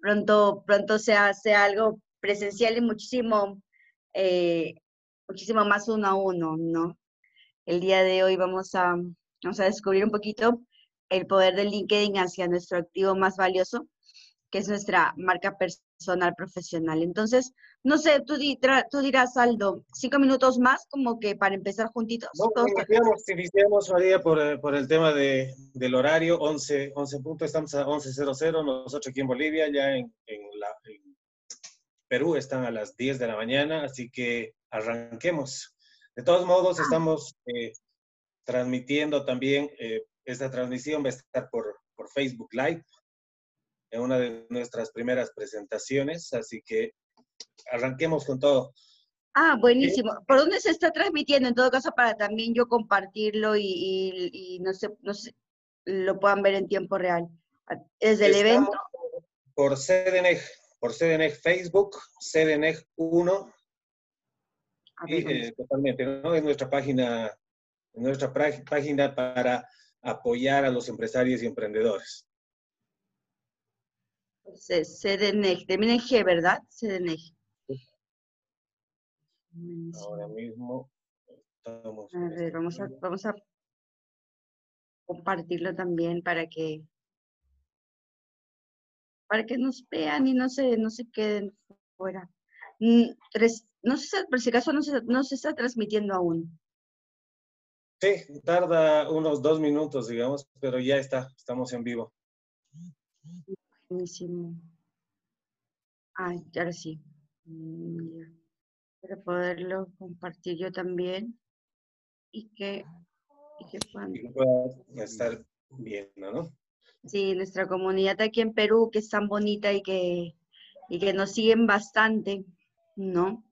pronto, pronto sea, sea algo presencial y muchísimo, eh, muchísimo más uno a uno, ¿no? El día de hoy vamos a, vamos a descubrir un poquito el poder del LinkedIn hacia nuestro activo más valioso, que es nuestra marca personal profesional. Entonces, no sé, tú, tú dirás, Aldo, cinco minutos más como que para empezar juntitos. No, iniciamos, María, por, eh, por, el tema de, del horario, 11, 11 puntos, estamos a 11.00, nosotros aquí en Bolivia, ya en, en, la, Perú están a las 10 de la mañana, así que arranquemos. De todos modos, ah. estamos eh, transmitiendo también, eh, esta transmisión va a estar por, por Facebook Live, en una de nuestras primeras presentaciones, así que arranquemos con todo. Ah, buenísimo. ¿Por dónde se está transmitiendo? En todo caso, para también yo compartirlo y, no, sé, no sé, lo puedan ver en tiempo real. ¿Desde el evento? Por CDNEG, por CDNEG Facebook, CDNEG 1. Y eh, totalmente, ¿no? Es nuestra página, nuestra página para apoyar a los empresarios y emprendedores. CDNEG, termina en G, ¿verdad? CDNEG. Ahora mismo estamos... A ver, vamos a, vamos a compartirlo también para que para que nos vean y no se, no se queden fuera. Mm, no sé, por si acaso no se, no se está transmitiendo aún. Sí, tarda unos dos minutos, digamos, pero ya está, estamos en vivo. Buenísimo. Ah, ahora sí. Mm, Para poderlo compartir yo también y que, y que puedan... pueda estar viendo, ¿no? Sí, nuestra comunidad aquí en Perú, que es tan bonita y que, y que nos siguen bastante, ¿no?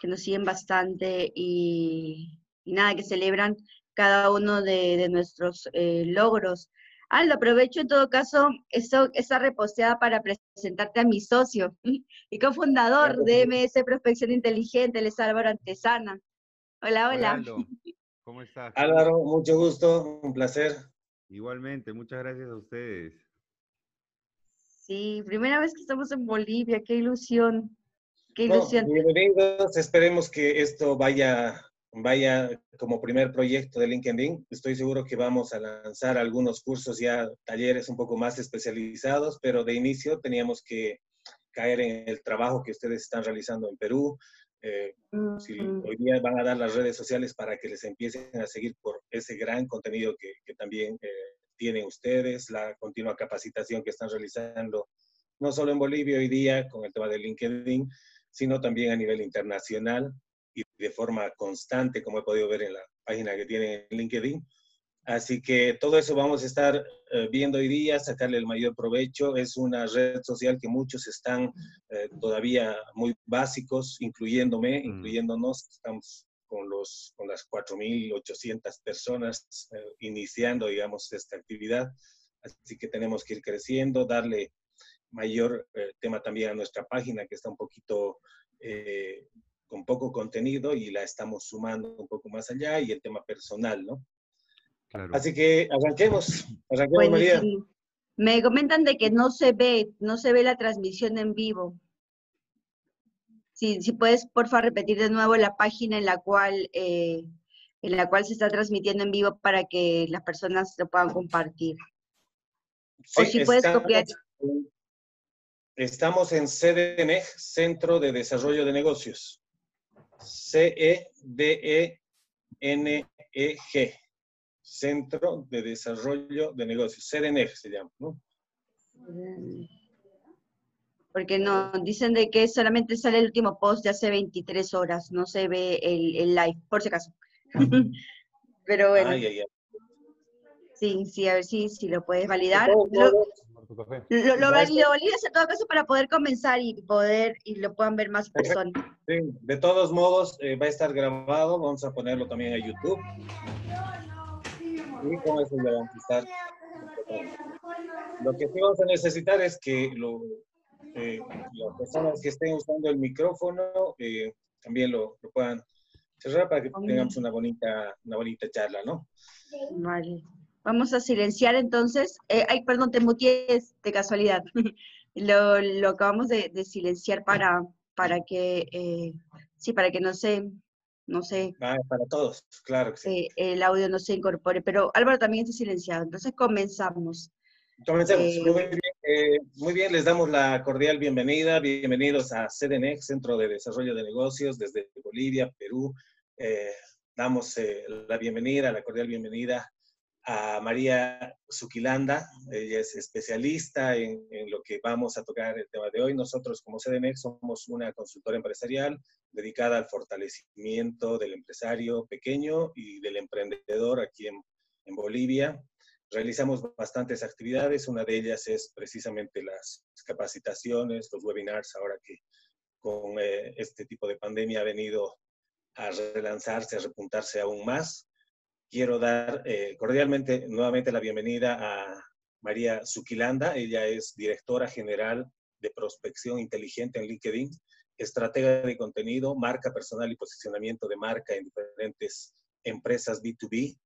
Que nos siguen bastante y, nada, que celebran cada uno de, nuestros eh, logros. Aldo, aprovecho en todo caso eso, esa reposteada para presentarte a mi socio y cofundador de MS Prospección Inteligente, el es Álvaro Antesana. Hola, hola. ¿Cómo estás? Álvaro, mucho gusto, un placer. Igualmente, muchas gracias a ustedes. Sí, primera vez que estamos en Bolivia, qué ilusión. Qué ilusión. bienvenidos, esperemos que esto vaya vaya como primer proyecto de LinkedIn. Estoy seguro que vamos a lanzar algunos cursos ya, talleres un poco más especializados, pero de inicio teníamos que caer en el trabajo que ustedes están realizando en Perú. Eh, si hoy día van a dar las redes sociales para que les empiecen a seguir por ese gran contenido que, que también eh, tienen ustedes, la continua capacitación que están realizando, no solo en Bolivia hoy día con el tema de LinkedIn, sino también a nivel internacional y de forma constante, como he podido ver en la página que tiene en LinkedIn. Así que todo eso vamos a estar eh, viendo hoy día, sacarle el mayor provecho. Es una red social que muchos están eh, todavía muy básicos, incluyéndome, mm. incluyéndonos. Estamos con, los, con las 4.800 personas eh, iniciando, digamos, esta actividad. Así que tenemos que ir creciendo, darle mayor tema también a nuestra página, que está un poquito con poco contenido y la estamos sumando un poco más allá y el tema personal, ¿no? Así que arranquemos, arranquemos María. Me comentan de que no se ve, no se ve la transmisión en vivo. Si, si puedes, por favor, repetir de nuevo la página en la cual eh, en la cual se está transmitiendo en vivo para que las personas lo puedan compartir. o si puedes copiar. Estamos en CDNEG, Centro de Desarrollo de Negocios. C-E-D-E-N-E-G, Centro de Desarrollo de Negocios, CDNEG se llama, ¿no? Porque no, dicen de que solamente sale el último post de hace 23 horas, no se ve el, live, por si acaso. Pero bueno. Sí, sí, a ver si, si lo puedes validar. Lo, lo, validas en todo caso para poder comenzar y poder y lo puedan ver más personas. Sí, de todos modos eh, va a estar grabado, vamos a ponerlo también a YouTube. Y con eso ya vamos a estar. Lo que sí vamos a necesitar es que lo, eh, las personas que estén usando el micrófono eh, también lo, lo, puedan cerrar para que tengamos una bonita, una bonita charla, ¿no? Vale. Vamos a silenciar entonces. Eh, ay, perdón, te mutees de casualidad. lo, lo acabamos de, de, silenciar para, para que, eh, sí, para que no se, no sé. Ah, para todos, claro que sí. Eh, el audio no se incorpore, pero Álvaro también está silenciado, entonces comenzamos. Comencemos. Eh, muy, bien, muy bien, les damos la cordial bienvenida. Bienvenidos a CDNEX, Centro de Desarrollo de Negocios, desde Bolivia, Perú. damos la bienvenida, la cordial bienvenida a María Zuquilanda. Ella es especialista en, lo que vamos a tocar el tema de hoy. Nosotros como CDMX somos una consultora empresarial dedicada al fortalecimiento del empresario pequeño y del emprendedor aquí en, en Bolivia. Realizamos bastantes actividades, una de ellas es precisamente las capacitaciones, los webinars, ahora que con eh, este tipo de pandemia ha venido a relanzarse, a repuntarse aún más quiero dar eh, cordialmente nuevamente la bienvenida a María Zuquilanda. Ella es directora general de prospección inteligente en LinkedIn, estratega de contenido, marca personal y posicionamiento de marca en diferentes empresas B2B.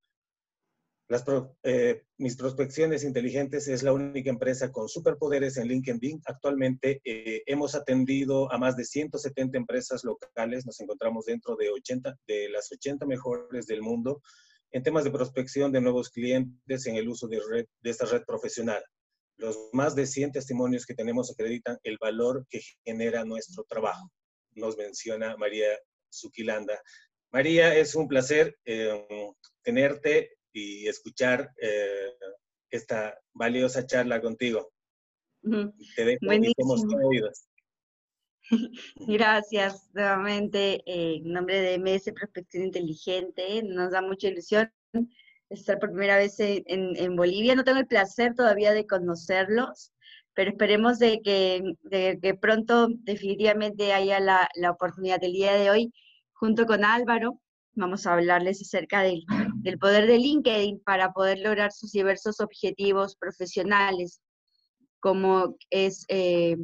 Las eh, mis prospecciones inteligentes es la única empresa con superpoderes en LinkedIn. Actualmente eh, hemos atendido a más de 170 empresas locales. Nos encontramos dentro de, 80, de las 80 mejores del mundo en temas de prospección de nuevos clientes en el uso de, red, de esta red profesional. Los más de 100 testimonios que tenemos acreditan el valor que genera nuestro trabajo, nos menciona María Zuquilanda. María, es un placer eh, tenerte y escuchar eh, esta valiosa charla contigo. Te dejo. Gracias nuevamente eh, en nombre de MS Prospección Inteligente. Nos da mucha ilusión estar por primera vez en, Bolivia. No tengo el placer todavía de conocerlos, pero esperemos de que, de que pronto definitivamente haya la, la, oportunidad del día de hoy, junto con Álvaro, vamos a hablarles acerca del, del poder de LinkedIn para poder lograr sus diversos objetivos profesionales, como es... Eh,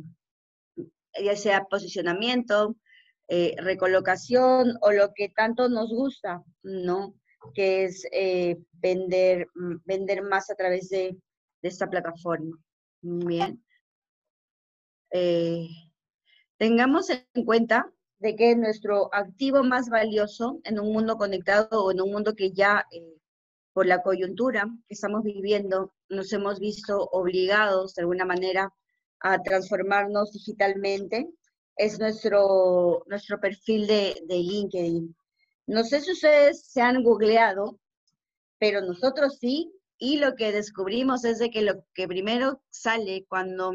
ya sea posicionamiento, eh, recolocación o lo que tanto nos gusta, ¿no? Que es eh, vender, mm, vender más a través de, esta plataforma. Bien. Eh, tengamos en cuenta de que nuestro activo más valioso en un mundo conectado o en un mundo que ya por la coyuntura que estamos viviendo nos hemos visto obligados de alguna manera a transformarnos digitalmente es nuestro, nuestro perfil de, de LinkedIn. No sé si ustedes se han googleado, pero nosotros sí, y lo que descubrimos es de que lo que primero sale cuando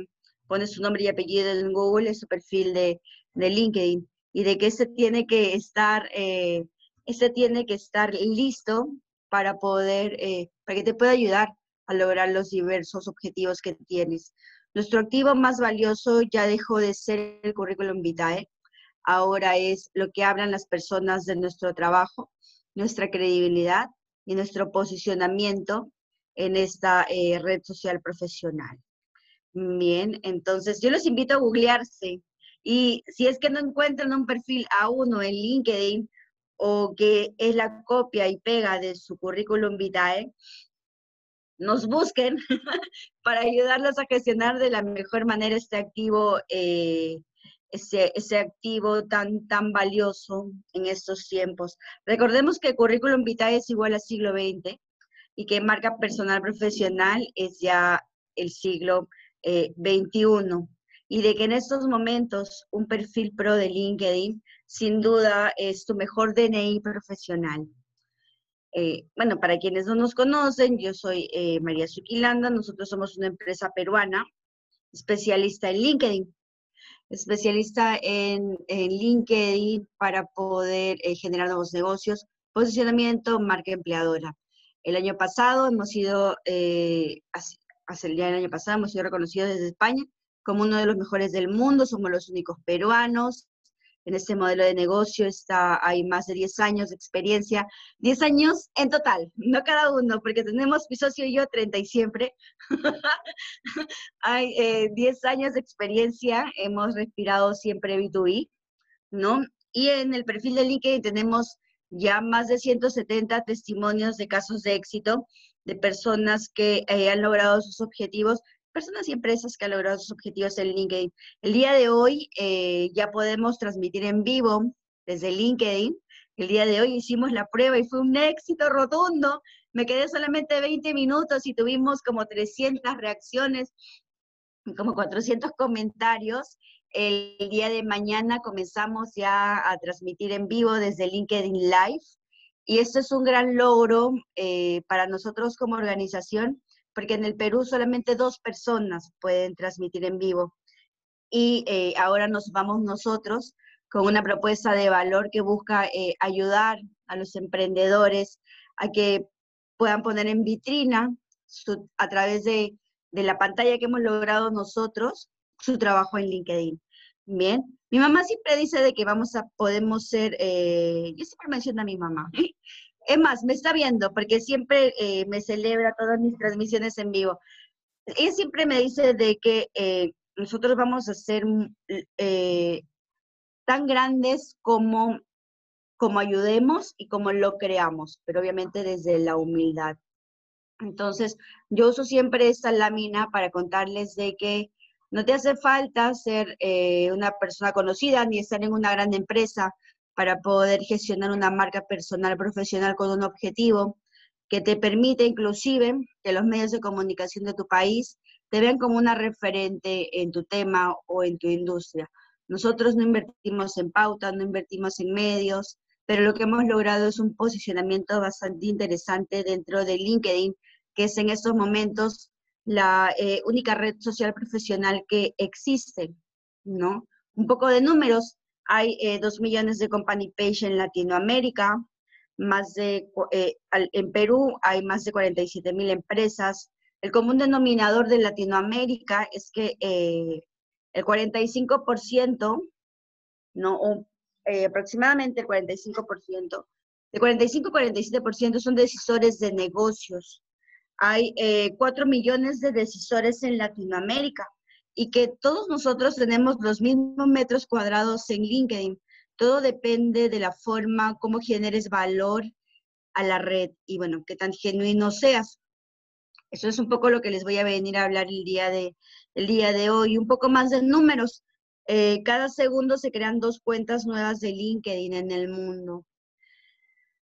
pones su nombre y apellido en Google es su perfil de, de LinkedIn y de que ese tiene que estar, eh, ese tiene que estar listo para poder, eh, para que te pueda ayudar a lograr los diversos objetivos que tienes. Nuestro activo más valioso ya dejó de ser el currículum vitae, ahora es lo que hablan las personas de nuestro trabajo, nuestra credibilidad y nuestro posicionamiento en esta eh, red social profesional. Bien, entonces yo los invito a googlearse y si es que no encuentran un perfil a uno en LinkedIn o que es la copia y pega de su currículum vitae, nos busquen para ayudarlos a gestionar de la mejor manera este activo, eh, ese, ese, activo tan, tan valioso en estos tiempos. Recordemos que currículum vitae es igual al siglo XX y que marca personal profesional es ya el siglo XXI. Eh, y de que en estos momentos un perfil pro de LinkedIn sin duda es tu mejor DNI profesional. Eh, bueno, para quienes no nos conocen, yo soy eh, María Suquilanda, nosotros somos una empresa peruana especialista en LinkedIn, especialista en, LinkedIn para poder eh, generar nuevos negocios, posicionamiento, marca empleadora. El año pasado hemos sido, hace, el año pasado hemos sido reconocidos desde España como uno de los mejores del mundo, somos los únicos peruanos en este modelo de negocio está, hay más de 10 años de experiencia, 10 años en total, no cada uno, porque tenemos mi socio y yo 30 y siempre. hay 10 eh, años de experiencia, hemos respirado siempre B2B, ¿no? Y en el perfil de LinkedIn tenemos ya más de 170 testimonios de casos de éxito de personas que eh, han logrado sus objetivos personas y empresas que han logrado sus objetivos en LinkedIn. El día de hoy eh, ya podemos transmitir en vivo desde LinkedIn. El día de hoy hicimos la prueba y fue un éxito rotundo. Me quedé solamente 20 minutos y tuvimos como 300 reacciones, como 400 comentarios. El día de mañana comenzamos ya a transmitir en vivo desde LinkedIn Live. Y esto es un gran logro eh, para nosotros como organización porque en el Perú solamente dos personas pueden transmitir en vivo. Y eh, ahora nos vamos nosotros con una propuesta de valor que busca eh, ayudar a los emprendedores a que puedan poner en vitrina a través de, la pantalla que hemos logrado nosotros su trabajo en LinkedIn. Bien, mi mamá siempre dice de que vamos a, podemos ser, eh, yo siempre menciono a mi mamá, Es más, me está viendo porque siempre eh, me celebra todas mis transmisiones en vivo. Ella siempre me dice de que eh, nosotros vamos a ser mm, eh, tan grandes como, como ayudemos y como lo creamos, pero obviamente desde la humildad. Entonces, yo uso siempre esta lámina para contarles de que no te hace falta ser una persona conocida ni estar en una gran empresa para poder gestionar una marca personal profesional con un objetivo que te permite inclusive que los medios de comunicación de tu país te vean como una referente en tu tema o en tu industria. Nosotros no invertimos en pauta, no invertimos en medios, pero lo que hemos logrado es un posicionamiento bastante interesante dentro de LinkedIn, que es en estos momentos la eh, única red social profesional que existe, ¿no? Un poco de números, hay eh, dos millones de company page en Latinoamérica, más de, eh, en Perú hay más de 47 mil empresas. El común denominador de Latinoamérica es que eh, el 45%, no, aproximadamente el 45%, el 45-47% son decisores de negocios. Hay 4 millones de decisores en Latinoamérica y que todos nosotros tenemos los mismos metros cuadrados en LinkedIn. Todo depende de la forma, cómo generes valor a la red y bueno, qué tan genuino seas. Eso es un poco lo que les voy a venir a hablar el día de, el día de hoy. Un poco más de números. Eh, cada segundo se crean dos cuentas nuevas de LinkedIn en el mundo.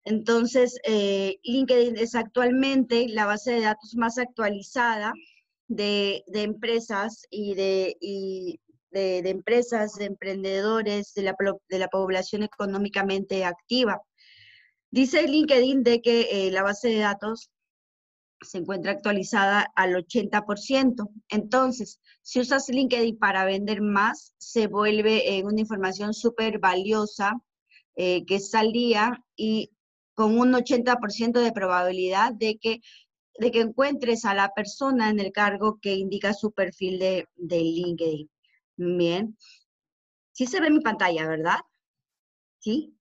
Entonces, eh, LinkedIn es actualmente la base de datos más actualizada de, empresas y de, de, empresas, de emprendedores, de la, de la población económicamente activa. Dice LinkedIn de que eh, la base de datos se encuentra actualizada al 80%. Entonces, si usas LinkedIn para vender más, se vuelve eh, una información súper valiosa eh, que salía y con un 80% de probabilidad de que de que encuentres a la persona en el cargo que indica su perfil de, LinkedIn. Bien. Sí se ve mi pantalla, ¿verdad? ¿Sí?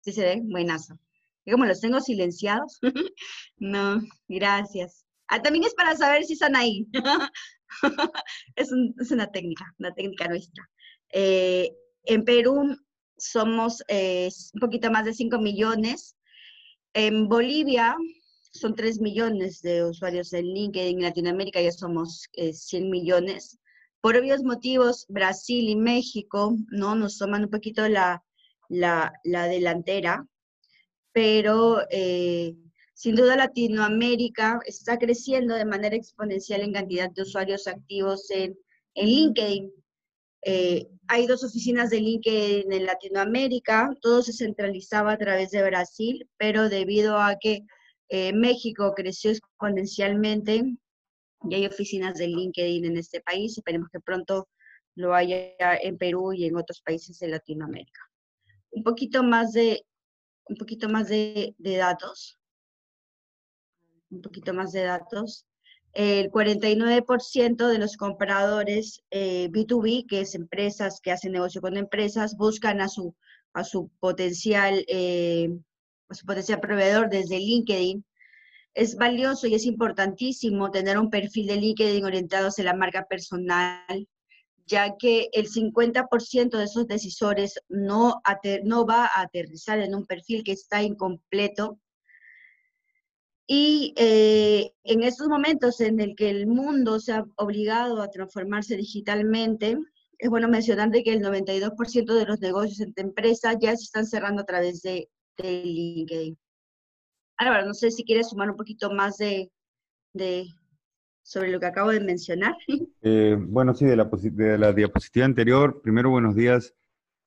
¿Sí se ve? Buenazo. ¿Y como los tengo silenciados? no, gracias. Ah, también es para saber si están ahí. es, una técnica, una técnica nuestra. Eh, en Perú somos eh, un poquito más de 5 millones. En Bolivia son 3 millones de usuarios en LinkedIn, en Latinoamérica ya somos 100 eh, millones. Por obvios motivos, Brasil y México no nos toman un poquito la, la, delantera, pero eh, sin duda Latinoamérica está creciendo de manera exponencial en cantidad de usuarios activos en, en LinkedIn. Eh, hay dos oficinas de LinkedIn en Latinoamérica, todo se centralizaba a través de Brasil, pero debido a que eh, México creció exponencialmente y hay oficinas de LinkedIn en este país. Esperemos que pronto lo haya en Perú y en otros países de Latinoamérica. Un poquito más de, un poquito más de, datos. Un poquito más de datos. El 49% de los compradores B2B, eh, que es empresas que hacen negocio con empresas, buscan a su, a su potencial eh, su potencial proveedor desde LinkedIn, es valioso y es importantísimo tener un perfil de LinkedIn orientado hacia la marca personal, ya que el 50% de esos decisores no, no va a aterrizar en un perfil que está incompleto. Y eh, en estos momentos en el que el mundo se ha obligado a transformarse digitalmente, es bueno mencionar que el 92% de los negocios entre empresas ya se están cerrando a través de, LinkedIn. Ahora, no sé si quieres sumar un poquito más de, sobre lo que acabo de mencionar. Eh, bueno, sí, de la, de la diapositiva anterior, primero buenos días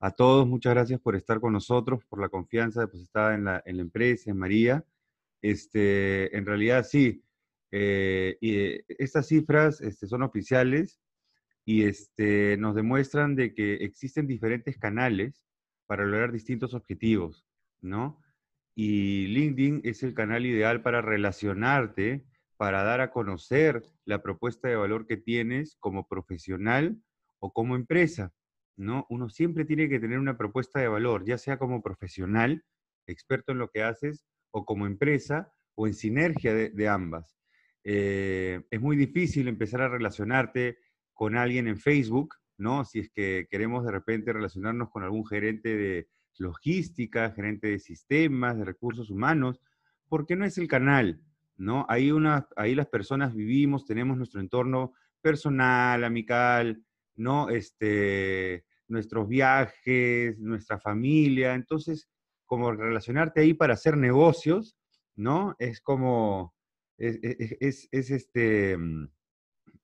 a todos, muchas gracias por estar con nosotros, por la confianza depositada en la, en la empresa, en María. Este, en realidad sí, eh, y, eh, estas cifras este, son oficiales y este, nos demuestran de que existen diferentes canales para lograr distintos objetivos, ¿no? Y LinkedIn es el canal ideal para relacionarte, para dar a conocer la propuesta de valor que tienes como profesional o como empresa, ¿no? Uno siempre tiene que tener una propuesta de valor, ya sea como profesional, experto en lo que haces, o como empresa o en sinergia de, ambas. Eh, es muy difícil empezar a relacionarte con alguien en Facebook, ¿no? Si es que queremos de repente relacionarnos con algún gerente de logística, gerente de sistemas, de recursos humanos, porque no es el canal, ¿no? Ahí, una, ahí las personas vivimos, tenemos nuestro entorno personal, amical, ¿no? Este, nuestros viajes, nuestra familia, entonces como relacionarte ahí para hacer negocios, ¿no? Es como, es, este, mm,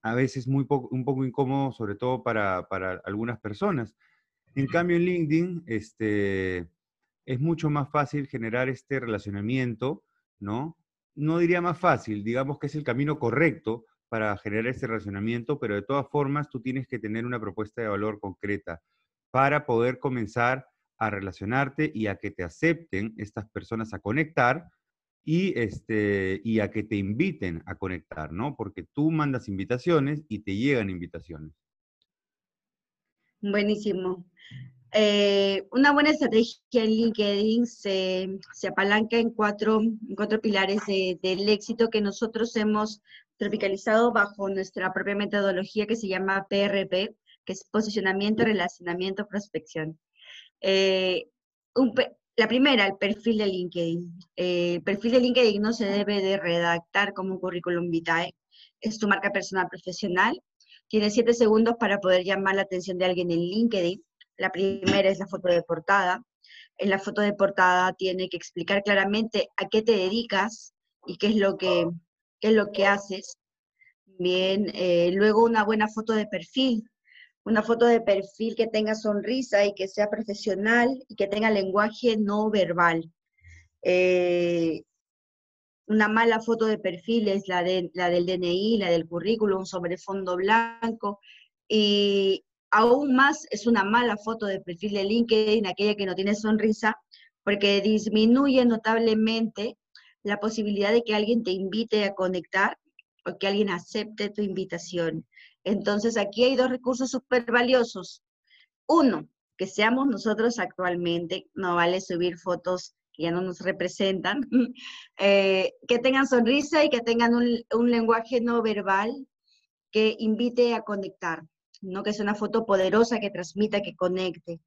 a veces muy poco, un poco incómodo, sobre todo para, algunas personas. En cambio, en LinkedIn, este, es mucho más fácil generar este relacionamiento, ¿no? No diría más fácil, digamos que es el camino correcto para generar este relacionamiento, pero de todas formas tú tienes que tener una propuesta de valor concreta para poder comenzar a relacionarte y a que te acepten estas personas a conectar y, este, y a que te inviten a conectar, ¿no? Porque tú mandas invitaciones y te llegan invitaciones. Buenísimo. Eh, una buena estrategia en LinkedIn se, se apalanca en cuatro, cuatro pilares del éxito que nosotros hemos tropicalizado bajo nuestra propia metodología que se llama PRP, que es posicionamiento, relacionamiento, prospección. Eh, la primera, el perfil de LinkedIn. Eh, el perfil de LinkedIn no se debe de redactar como un currículum vitae. Es tu marca personal profesional. Tienes siete segundos para poder llamar la atención de alguien en LinkedIn. La primera es la foto de portada. En la foto de portada tiene que explicar claramente a qué te dedicas y qué es lo que, es lo que haces. Bien, eh, luego una buena foto de perfil una foto de perfil que tenga sonrisa y que sea profesional y que tenga lenguaje no verbal. Eh, una mala foto de perfil es la, de, la del DNI, la del currículum sobre fondo blanco. Y aún más es una mala foto de perfil de LinkedIn, aquella que no tiene sonrisa, porque disminuye notablemente la posibilidad de que alguien te invite a conectar o que alguien acepte tu invitación. Entonces, aquí hay dos recursos súper valiosos. Uno, que seamos nosotros actualmente, no vale subir fotos que ya no nos representan, eh, que tengan sonrisa y que tengan un, lenguaje no verbal que invite a conectar, ¿no? que es una foto poderosa que transmita, que conecte.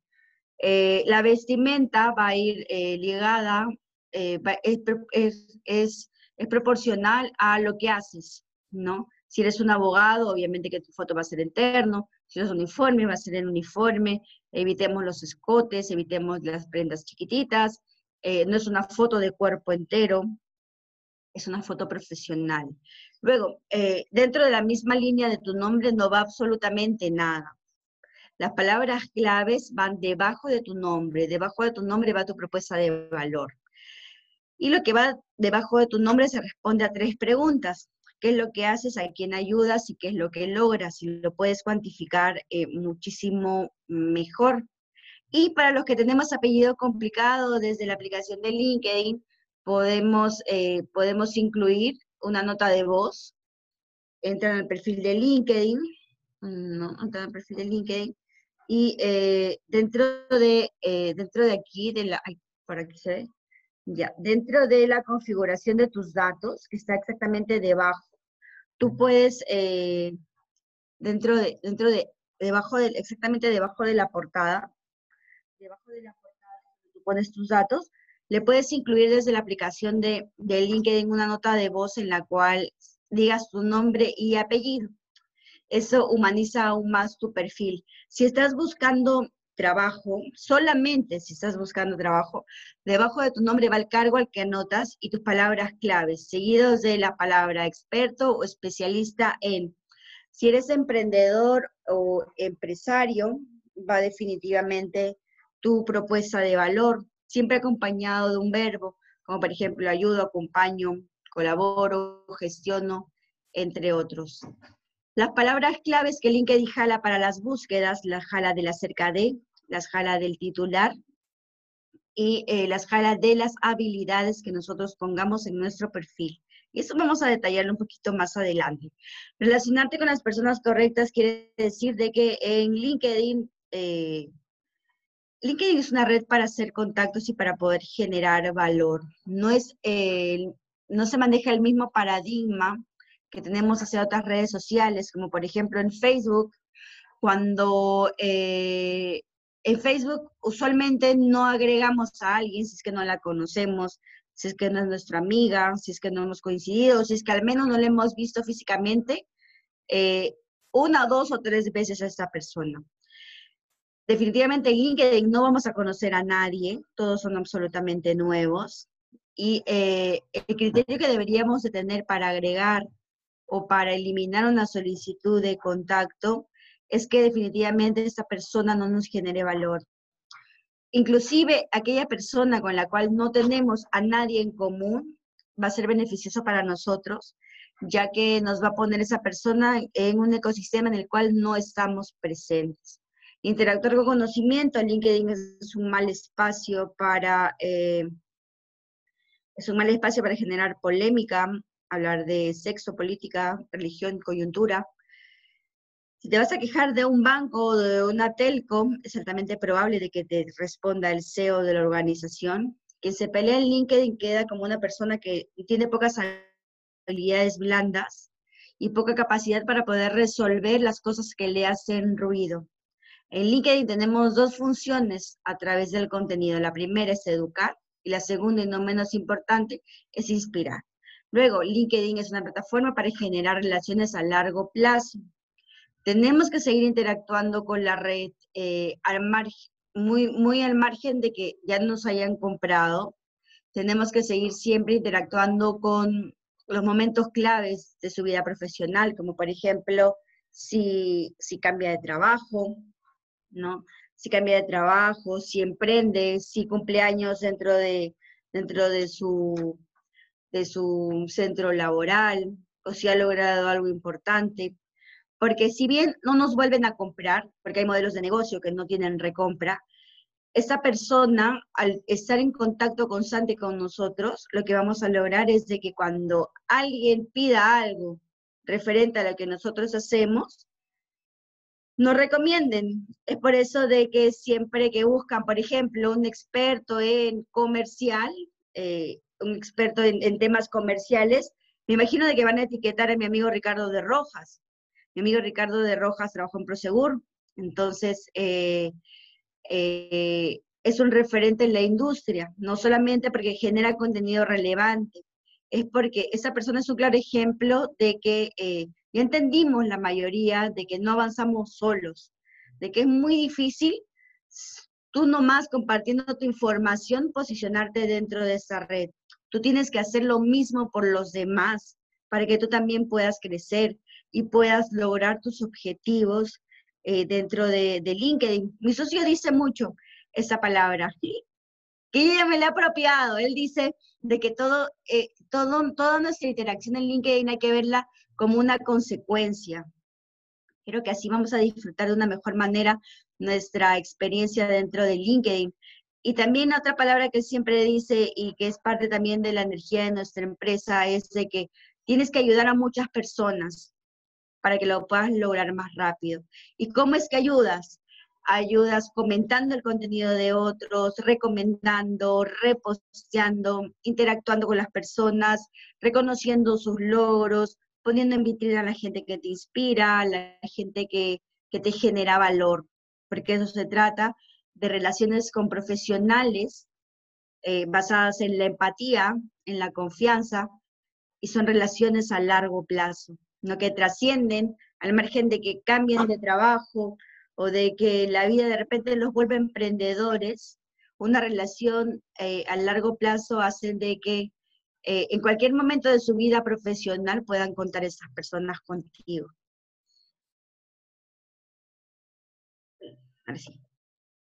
Eh, la vestimenta va a ir eh, ligada, es, es, proporcional a lo que haces, ¿no? Si eres un abogado, obviamente que tu foto va a ser interno. Si eres uniforme, va a ser en uniforme. Evitemos los escotes, evitemos las prendas chiquititas. Eh, no es una foto de cuerpo entero, es una foto profesional. Luego, eh, dentro de la misma línea de tu nombre no va absolutamente nada. Las palabras claves van debajo de tu nombre, debajo de tu nombre va tu propuesta de valor. Y lo que va debajo de tu nombre se responde a tres preguntas qué es lo que haces, a quién ayudas y qué es lo que logras, y lo puedes cuantificar eh, muchísimo mejor. Y para los que tenemos apellido complicado desde la aplicación de LinkedIn, podemos, eh, podemos incluir una nota de voz. Entran al perfil de LinkedIn, no, entran al perfil de LinkedIn, y eh, dentro, de, dentro de aquí, de la, por aquí se ve, ya, dentro de la configuración de tus datos, que está exactamente debajo tú puedes, eh, dentro de, dentro de, debajo del, exactamente debajo de la portada, debajo de la portada, tú pones tus datos, le puedes incluir desde la aplicación de, de LinkedIn una nota de voz en la cual digas tu nombre y apellido. Eso humaniza aún más tu perfil. Si estás buscando trabajo, solamente si estás buscando trabajo, debajo de tu nombre va el cargo al que anotas y tus palabras claves, seguidos de la palabra experto o especialista en. Si eres emprendedor o empresario, va definitivamente tu propuesta de valor, siempre acompañado de un verbo, como por ejemplo ayudo, acompaño, colaboro, gestiono, entre otros. Las palabras claves que LinkedIn jala para las búsquedas, las jala de la cerca de, las jala del titular y eh, las jala de las habilidades que nosotros pongamos en nuestro perfil. Y eso vamos a detallarlo un poquito más adelante. Relacionarte con las personas correctas quiere decir de que en LinkedIn, eh, LinkedIn es una red para hacer contactos y para poder generar valor. No, es, no se maneja el mismo paradigma que tenemos hacia otras redes sociales, como por ejemplo en Facebook, cuando eh, en Facebook usualmente no agregamos a alguien si es que no la conocemos, si es que no es nuestra amiga, si es que no hemos coincidido, si es que al menos no la hemos visto físicamente eh, una, dos o tres veces a esta persona. Definitivamente en LinkedIn no vamos a conocer a nadie, todos son absolutamente nuevos. Y eh, el criterio que deberíamos de tener para agregar o para eliminar una solicitud de contacto es que definitivamente esta persona no nos genere valor. Inclusive aquella persona con la cual no tenemos a nadie en común va a ser beneficioso para nosotros, ya que nos va a poner esa persona en un ecosistema en el cual no estamos presentes. Interactuar con conocimiento, LinkedIn es un mal espacio para, eh, es un mal espacio para generar polémica, hablar de sexo, política, religión, coyuntura, si te vas a quejar de un banco o de una telco, es altamente probable de que te responda el CEO de la organización. Quien se pelea en LinkedIn queda como una persona que tiene pocas habilidades blandas y poca capacidad para poder resolver las cosas que le hacen ruido. En LinkedIn tenemos dos funciones a través del contenido. La primera es educar y la segunda, y no menos importante, es inspirar. Luego, LinkedIn es una plataforma para generar relaciones a largo plazo. Tenemos que seguir interactuando con la red eh, al muy, muy al margen de que ya nos hayan comprado. Tenemos que seguir siempre interactuando con los momentos claves de su vida profesional, como por ejemplo si, si cambia de trabajo, ¿no? Si cambia de trabajo, si emprende, si cumple años dentro de, dentro de, su, de su centro laboral, o si ha logrado algo importante porque si bien no nos vuelven a comprar, porque hay modelos de negocio que no tienen recompra, esa persona, al estar en contacto constante con nosotros, lo que vamos a lograr es de que cuando alguien pida algo referente a lo que nosotros hacemos, nos recomienden. Es por eso de que siempre que buscan, por ejemplo, un experto en comercial, eh, un experto en, temas comerciales, me imagino de que van a etiquetar a mi amigo Ricardo de Rojas, mi amigo Ricardo de Rojas trabajó en Prosegur, entonces eh, eh, es un referente en la industria, no solamente porque genera contenido relevante, es porque esa persona es un claro ejemplo de que ya entendimos la mayoría de que no avanzamos solos, de que es muy difícil tú nomás compartiendo tu información posicionarte dentro de esa red. Tú tienes que hacer lo mismo por los demás para que tú también puedas crecer, y puedas lograr tus objetivos eh, dentro de, LinkedIn. Mi socio dice mucho esa palabra, que yo me la he apropiado. Él dice de que todo, eh, todo, toda nuestra interacción en LinkedIn hay que verla como una consecuencia. Creo que así vamos a disfrutar de una mejor manera nuestra experiencia dentro de LinkedIn. Y también otra palabra que siempre dice y que es parte también de la energía de nuestra empresa es de que tienes que ayudar a muchas personas para que lo puedas lograr más rápido. ¿Y cómo es que ayudas? Ayudas comentando el contenido de otros, recomendando, reposteando, interactuando con las personas, reconociendo sus logros, poniendo en vitrina a la gente que te inspira, a la gente que, que te genera valor, porque eso se trata de relaciones con profesionales eh, basadas en la empatía, en la confianza, y son relaciones a largo plazo, no que trascienden al margen de que cambien de trabajo o de que la vida de repente los vuelve emprendedores, una relación eh, a largo plazo hace de que eh, en cualquier momento de su vida profesional puedan contar esas personas contigo.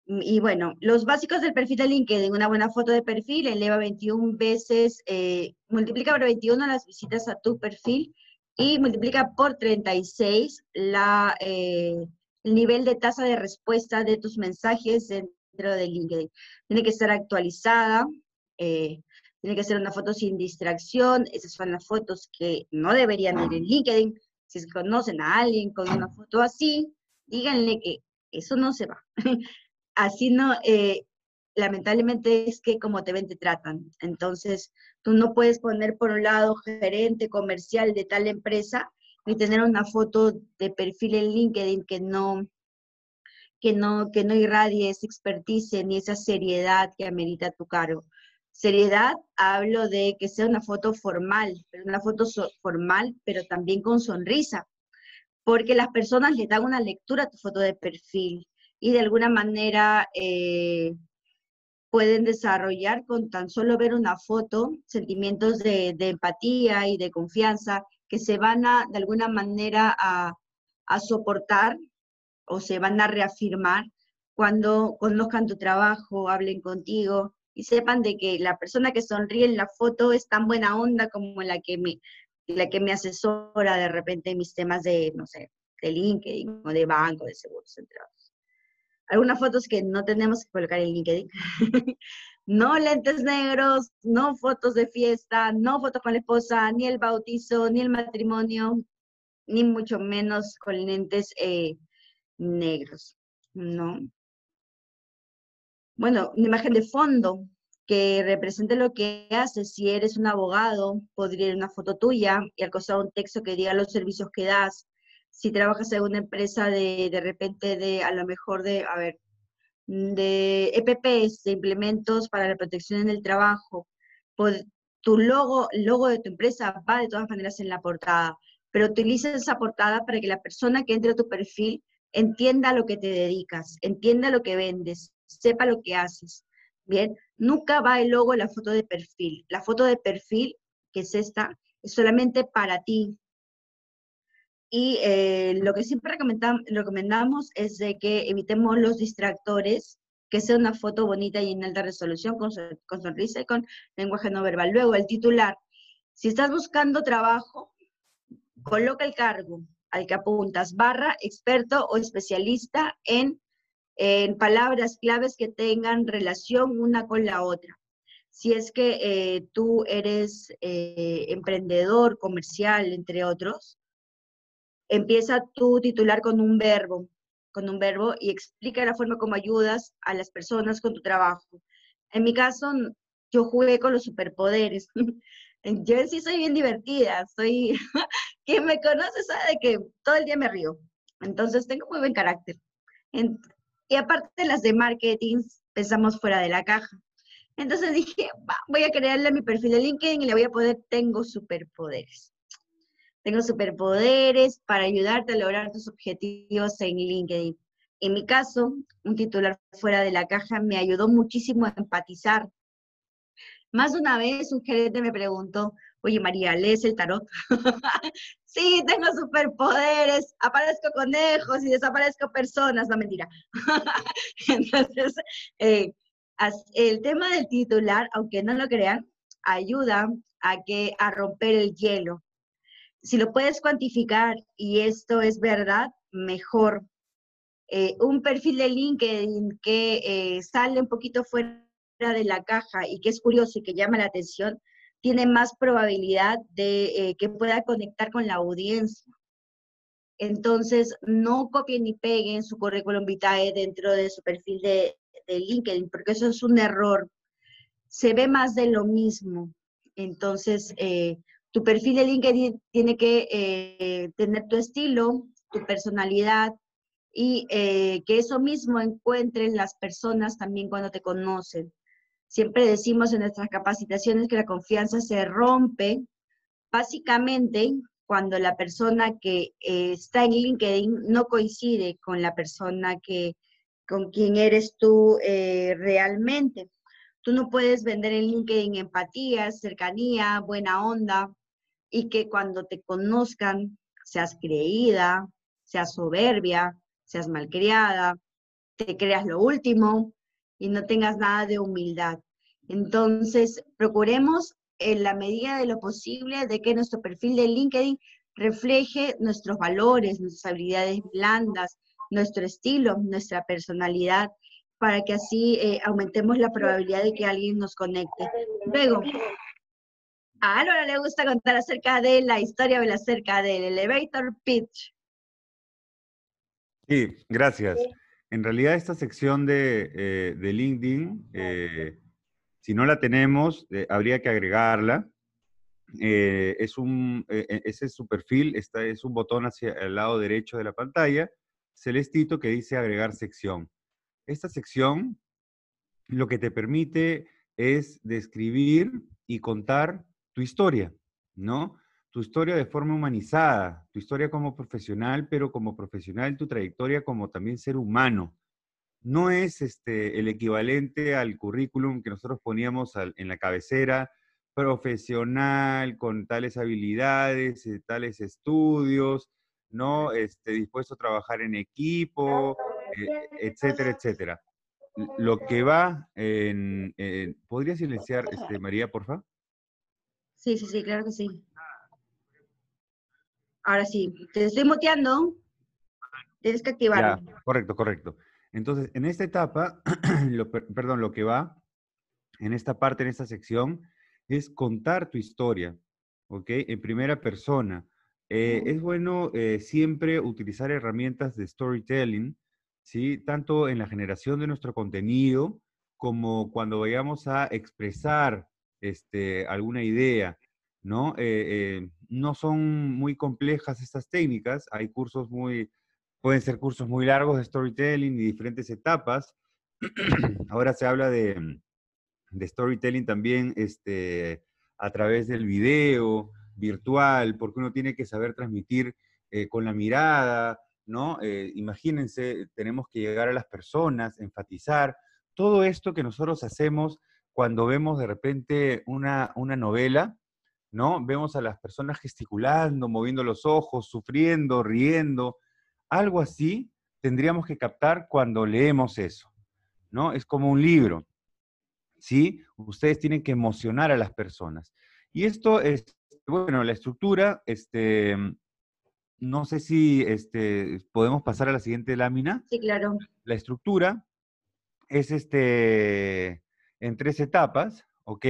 Y bueno, los básicos del perfil de LinkedIn, una buena foto de perfil, eleva 21 veces, eh, multiplica por 21 las visitas a tu perfil y multiplica por 36 la, eh, el nivel de tasa de respuesta de tus mensajes dentro de LinkedIn. Tiene que estar actualizada, eh, tiene que ser una foto sin distracción, esas son las fotos que no deberían ir en LinkedIn. Si conocen a alguien con una foto así, díganle que eso no se va. así no, eh, lamentablemente es que como te ven, te tratan. Entonces, tú no puedes poner por un lado gerente comercial de tal empresa y tener una foto de perfil en LinkedIn que no, que no, que no irradie esa expertise ni esa seriedad que amerita tu cargo. Seriedad, hablo de que sea una foto formal, pero una foto formal, pero también con sonrisa, porque las personas le dan una lectura a tu foto de perfil y de alguna manera eh, pueden desarrollar con tan solo ver una foto sentimientos de, empatía y de confianza que se van a, de alguna manera, a, a soportar o se van a reafirmar cuando conozcan tu trabajo, hablen contigo y sepan de que la persona que sonríe en la foto es tan buena onda como la que me, la que me asesora de repente en mis temas de, no sé, de LinkedIn o de banco, de seguros, entre algunas fotos que no tenemos que colocar en LinkedIn. no lentes negros, no fotos de fiesta, no fotos con la esposa, ni el bautizo, ni el matrimonio, ni mucho menos con lentes eh, negros, ¿no? Bueno, una imagen de fondo que represente lo que haces. Si eres un abogado, podría ir una foto tuya y al costado un texto que diga los servicios que das, si trabajas en una empresa de, de repente de, a lo mejor de, a ver, de EPPs, de implementos para la protección en el trabajo, tu logo, logo de tu empresa va de todas maneras en la portada, pero utiliza esa portada para que la persona que entre a tu perfil entienda lo que te dedicas, entienda lo que vendes, sepa lo que haces. Bien, nunca va el logo en la foto de perfil. La foto de perfil, que es esta, es solamente para ti, y eh, lo que siempre recomendamos es de que evitemos los distractores, que sea una foto bonita y en alta resolución, con, con sonrisa y con lenguaje no verbal. Luego, el titular. Si estás buscando trabajo, coloca el cargo al que apuntas, barra, experto o especialista en, en palabras claves que tengan relación una con la otra. Si es que eh, tú eres eh, emprendedor, comercial, entre otros, empieza tu titular con un verbo, con un verbo y explica la forma como ayudas a las personas con tu trabajo. En mi caso, yo jugué con los superpoderes. yo sí soy bien divertida, soy, quien me conoce sabe que todo el día me río. Entonces tengo muy buen carácter. Y aparte las de marketing, pensamos fuera de la caja. Entonces dije, voy a crearle mi perfil de LinkedIn y le voy a poner, tengo superpoderes. Tengo superpoderes para ayudarte a lograr tus objetivos en LinkedIn. En mi caso, un titular fuera de la caja me ayudó muchísimo a empatizar. Más de una vez un gerente me preguntó, oye María, ¿lees el tarot? sí, tengo superpoderes, aparezco conejos y desaparezco personas, no mentira. Entonces, eh, el tema del titular, aunque no lo crean, ayuda a, que, a romper el hielo si lo puedes cuantificar y esto es verdad, mejor. Eh, un perfil de LinkedIn que eh, sale un poquito fuera de la caja y que es curioso y que llama la atención, tiene más probabilidad de eh, que pueda conectar con la audiencia. Entonces, no copien ni peguen su currículum vitae dentro de su perfil de, LinkedIn, porque eso es un error. Se ve más de lo mismo. Entonces, tu perfil de LinkedIn tiene que eh, tener tu estilo, tu personalidad y eh, que eso mismo encuentren las personas también cuando te conocen. Siempre decimos en nuestras capacitaciones que la confianza se rompe básicamente cuando la persona que eh, está en LinkedIn no coincide con la persona que, con quien eres tú eh, realmente. Tú no puedes vender en LinkedIn empatía, cercanía, buena onda y que cuando te conozcan seas creída, seas soberbia, seas malcriada, te creas lo último y no tengas nada de humildad. Entonces, procuremos en la medida de lo posible de que nuestro perfil de LinkedIn refleje nuestros valores, nuestras habilidades blandas, nuestro estilo, nuestra personalidad, para que así eh, aumentemos la probabilidad de que alguien nos conecte. Luego, a Álvaro le gusta contar acerca de la historia acerca del elevator pitch. Sí, gracias. En realidad esta sección de, eh, de LinkedIn, eh, si no la tenemos, habría que agregarla. es un, ese es su perfil, está, es un botón hacia el lado derecho de la pantalla, celestito que dice agregar sección. Esta sección lo que te permite es describir y contar tu historia, ¿no? Tu historia de forma humanizada, tu historia como profesional, pero como profesional, tu trayectoria como también ser humano. No es este, el equivalente al currículum que nosotros poníamos en la cabecera, profesional, con tales habilidades, eh, tales estudios, ¿no? Este, dispuesto a trabajar en equipo, eh, etcétera, etcétera. Lo que va en... ¿Podría silenciar, este, María, por favor? Sí, sí, sí, claro que sí. Ahora sí, te estoy muteando. Tienes que activarlo. correcto, correcto. Entonces, en esta etapa, perdón, lo que va en esta parte, en esta sección, es contar tu historia, ¿ok? En primera persona. Eh, es bueno eh, siempre utilizar herramientas de storytelling ¿sí? Tanto en la generación de nuestro contenido como cuando vayamos a expresar este, alguna idea, ¿no? Eh, no son muy complejas estas técnicas, hay cursos muy, pueden ser cursos muy largos de storytelling y diferentes etapas. Ahora se habla de, storytelling también este, a través del video virtual, porque uno tiene que saber transmitir eh, con la mirada, ¿no? Eh, imagínense, tenemos que llegar a las personas, enfatizar, todo esto que nosotros hacemos cuando vemos de repente una, una novela, ¿no? Vemos a las personas gesticulando, moviendo los ojos, sufriendo, riendo, algo así tendríamos que captar cuando leemos eso, ¿no? Es como un libro, ¿sí? Ustedes tienen que emocionar a las personas. Y esto es, bueno, la estructura, este, no sé si este, podemos pasar a la siguiente lámina. Sí, claro. La estructura es este, en tres etapas, ¿ok?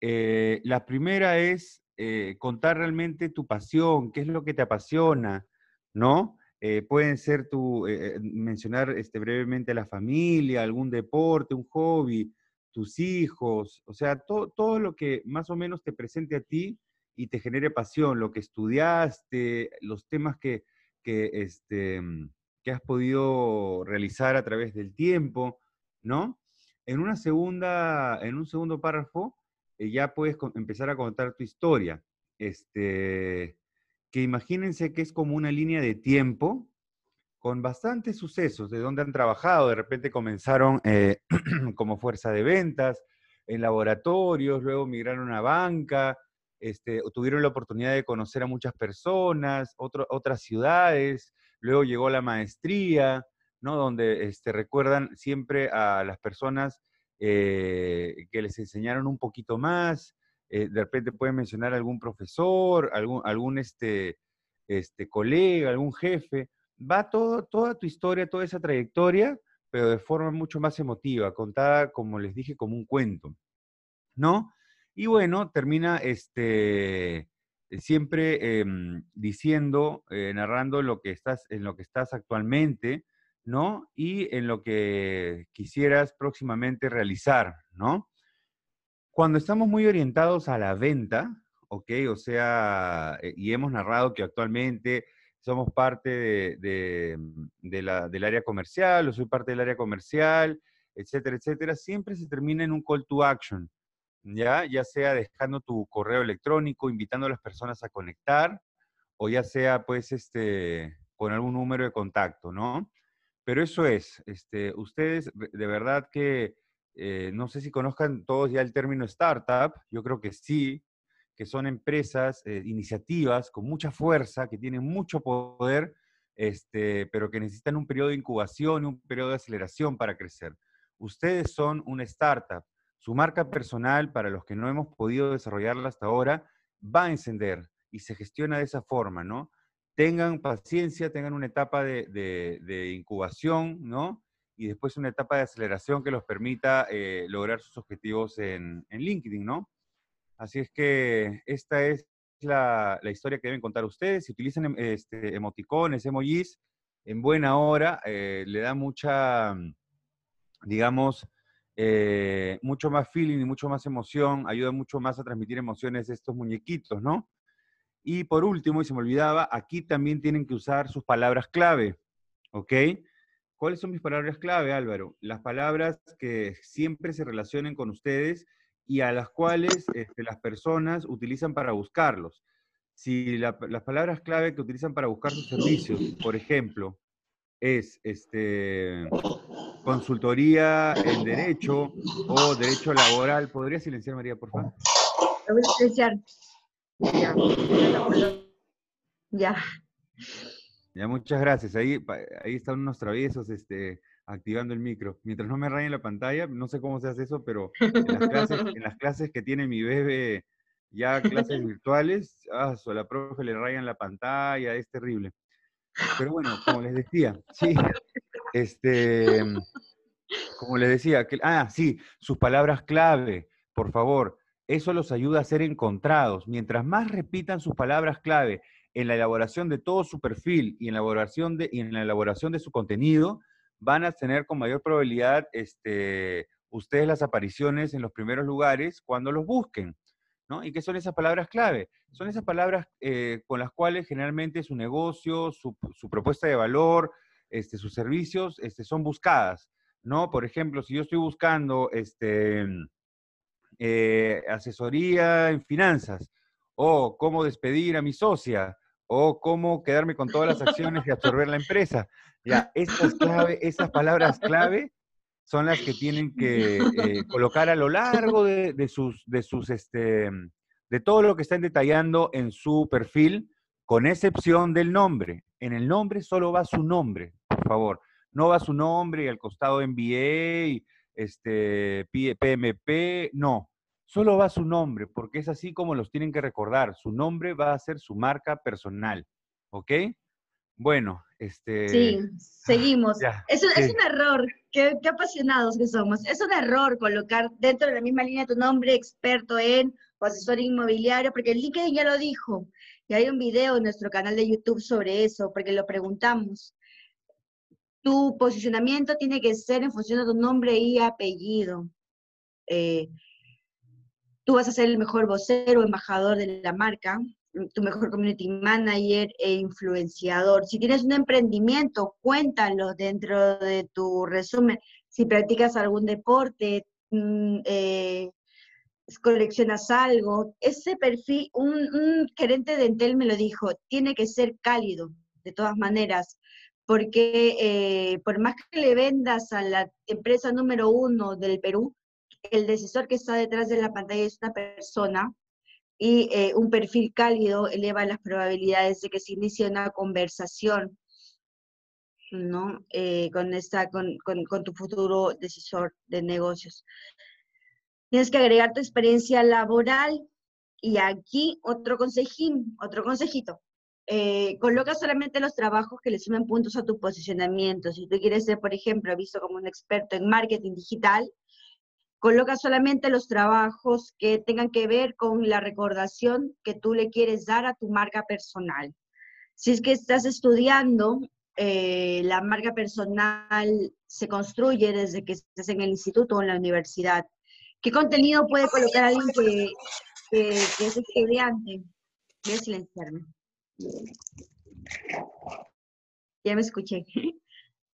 Eh, la primera es eh, contar realmente tu pasión, qué es lo que te apasiona, ¿no? Eh, pueden ser tu, mencionar este, brevemente la familia, algún deporte, un hobby, tus hijos, o sea, todo lo que más o menos te presente a ti y te genere pasión, lo que estudiaste, los temas que, que, este, que has podido realizar a través del tiempo, ¿no? En, una segunda, en un segundo párrafo eh, ya puedes empezar a contar tu historia. Este, que imagínense que es como una línea de tiempo con bastantes sucesos, de dónde han trabajado, de repente comenzaron eh, como fuerza de ventas, en laboratorios, luego migraron a banca, este, tuvieron la oportunidad de conocer a muchas personas, otras ciudades, luego llegó la maestría, ¿no? Donde este, recuerdan siempre a las personas eh, que les enseñaron un poquito más, eh, de repente pueden mencionar algún profesor, algún, algún este, este, colega, algún jefe, va todo, toda tu historia, toda esa trayectoria, pero de forma mucho más emotiva, contada, como les dije, como un cuento, ¿no? Y bueno, termina este, siempre em, diciendo, eh, narrando lo que estás, en lo que estás actualmente, ¿no? Y en lo que quisieras próximamente realizar, ¿no? Cuando estamos muy orientados a la venta, ¿ok? O sea, eh, y hemos narrado que actualmente somos parte de, del área comercial, o soy parte del área comercial, etcétera, etcétera, siempre se termina en un call to action, ¿ya? Ya sea dejando tu correo electrónico, invitando a las personas a conectar, o ya sea, pues, este, con algún número de contacto, ¿no? Pero eso es, este, ustedes de verdad que, eh, no sé si conozcan todos ya el término startup, yo creo que sí, que son empresas, eh, iniciativas con mucha fuerza, que tienen mucho poder, este, pero que necesitan un periodo de incubación y un periodo de aceleración para crecer. Ustedes son una startup. Su marca personal, para los que no hemos podido desarrollarla hasta ahora, va a encender y se gestiona de esa forma, ¿no? Tengan paciencia, tengan una etapa de, incubación, ¿no? Y después una etapa de aceleración que los permita eh, lograr sus objetivos en, LinkedIn, ¿no? Así es que esta es la, historia que deben contar ustedes. Si utilizan em, este, emoticones, emojis, en buena hora, eh, le da mucha, digamos, eh, mucho más feeling y mucho más emoción, ayuda mucho más a transmitir emociones estos muñequitos, ¿no? Y por último, y se me olvidaba, aquí también tienen que usar sus palabras clave, ¿ok? ¿Cuáles son mis palabras clave, Álvaro? Las palabras que siempre se relacionen con ustedes y a las cuales este, las personas utilizan para buscarlos. Si las palabras clave que utilizan para buscar sus servicios, por ejemplo, es este, consultoría en derecho o derecho laboral, ¿podría silenciar, María, por favor? voy a silenciar. Ya. Ya. Ya, muchas gracias. Ahí, ahí están unos traviesos, este, activando el micro. Mientras no me rayen la pantalla, no sé cómo se hace eso, pero en las clases, que tiene mi bebé, ya clases virtuales, ah, a la profe le rayan la pantalla, es terrible. Pero bueno, como les decía, sí, este, como les decía, que, ah, sí, sus palabras clave, por favor, eso los ayuda a ser encontrados. Mientras más repitan sus palabras clave en la elaboración de todo su perfil y en la elaboración de, en la elaboración de su contenido, van a tener con mayor probabilidad este, ustedes las apariciones en los primeros lugares cuando los busquen. ¿no? ¿Y qué son esas palabras clave? Son esas palabras eh, con las cuales generalmente su negocio, su, propuesta de valor, este, sus servicios este, son buscadas. ¿no? Por ejemplo, si yo estoy buscando este, eh, asesoría en finanzas o cómo despedir a mi socia o cómo quedarme con todas las acciones y absorber la empresa. Ya, esas, palabras clave son las que tienen que eh, colocar a lo largo de, sus, este, de todo lo que están detallando en su perfil, con excepción del nombre. En el nombre solo va su nombre, por favor. No va su nombre y al costado MBA, este, PMP, no. Solo va su nombre, porque es así como los tienen que recordar. Su nombre va a ser su marca personal. ¿Ok? Bueno, este... Sí, seguimos. es, un, error, qué, apasionados que somos. Es un error colocar dentro de la misma línea tu nombre experto en asesor inmobiliario, porque el LinkedIn ya lo dijo. Y hay un video en nuestro canal de YouTube sobre eso, porque lo preguntamos. Tu posicionamiento tiene que ser en función de tu nombre y apellido. Eh, Tú vas a ser el mejor vocero, embajador de la marca, tu mejor community manager e influenciador. Si tienes un emprendimiento, cuéntalo dentro de tu resumen. Si practicas algún deporte, mm, eh, coleccionas algo, ese perfil, un, gerente de Entel me lo dijo, tiene que ser cálido, de todas maneras, porque eh, por más que le vendas a la empresa número uno del Perú, el decisor que está detrás de la pantalla es una persona y eh, un perfil cálido eleva las probabilidades de que se inicie una conversación ¿no? Eh, con, esta, con, con, tu futuro decisor de negocios. Tienes que agregar tu experiencia laboral y aquí otro consejín, otro consejito. Eh, coloca solamente los trabajos que le sumen puntos a tu posicionamiento. Si tú quieres ser, por ejemplo, visto como un experto en marketing digital, Coloca solamente los trabajos que tengan que ver con la recordación que tú le quieres dar a tu marca personal. Si es que estás estudiando, eh, la marca personal se construye desde que estés en el instituto o en la universidad. ¿Qué contenido puede colocar alguien que, es estudiante? Voy silenciarme. Ya me escuché.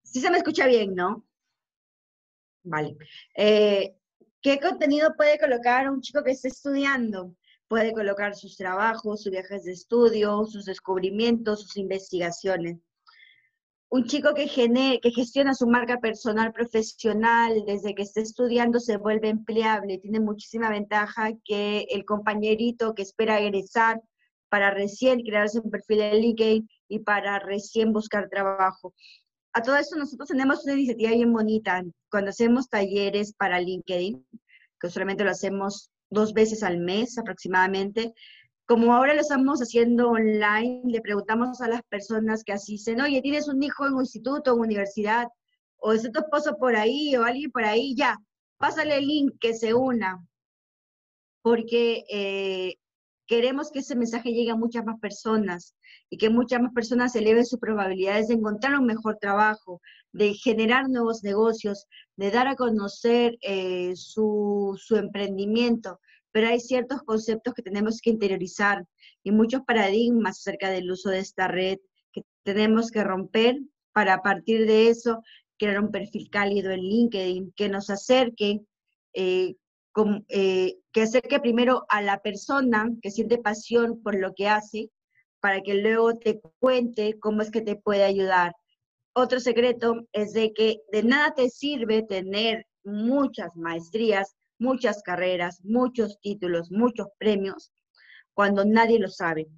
Sí se me escucha bien, ¿no? Vale. Eh, ¿Qué contenido puede colocar un chico que esté estudiando? Puede colocar sus trabajos, sus viajes de estudio, sus descubrimientos, sus investigaciones. Un chico que, que gestiona su marca personal profesional desde que está estudiando se vuelve empleable, tiene muchísima ventaja que el compañerito que espera egresar para recién crearse un perfil de LinkedIn y para recién buscar trabajo a todo esto nosotros tenemos una iniciativa bien bonita. Cuando hacemos talleres para LinkedIn, que usualmente lo hacemos dos veces al mes aproximadamente, como ahora lo estamos haciendo online, le preguntamos a las personas que asisten, oye, ¿tienes un hijo en un instituto, en universidad? ¿O es tu esposo por ahí o alguien por ahí? Ya, pásale el link que se una. Porque eh, queremos que ese mensaje llegue a muchas más personas y que muchas más personas eleven sus probabilidades de encontrar un mejor trabajo, de generar nuevos negocios, de dar a conocer eh, su, su emprendimiento. Pero hay ciertos conceptos que tenemos que interiorizar y muchos paradigmas acerca del uso de esta red que tenemos que romper para a partir de eso crear un perfil cálido en LinkedIn que nos acerque, eh, eh, que acerque primero a la persona que siente pasión por lo que hace para que luego te cuente cómo es que te puede ayudar. Otro secreto es de que de nada te sirve tener muchas maestrías, muchas carreras, muchos títulos, muchos premios, cuando nadie lo sabe,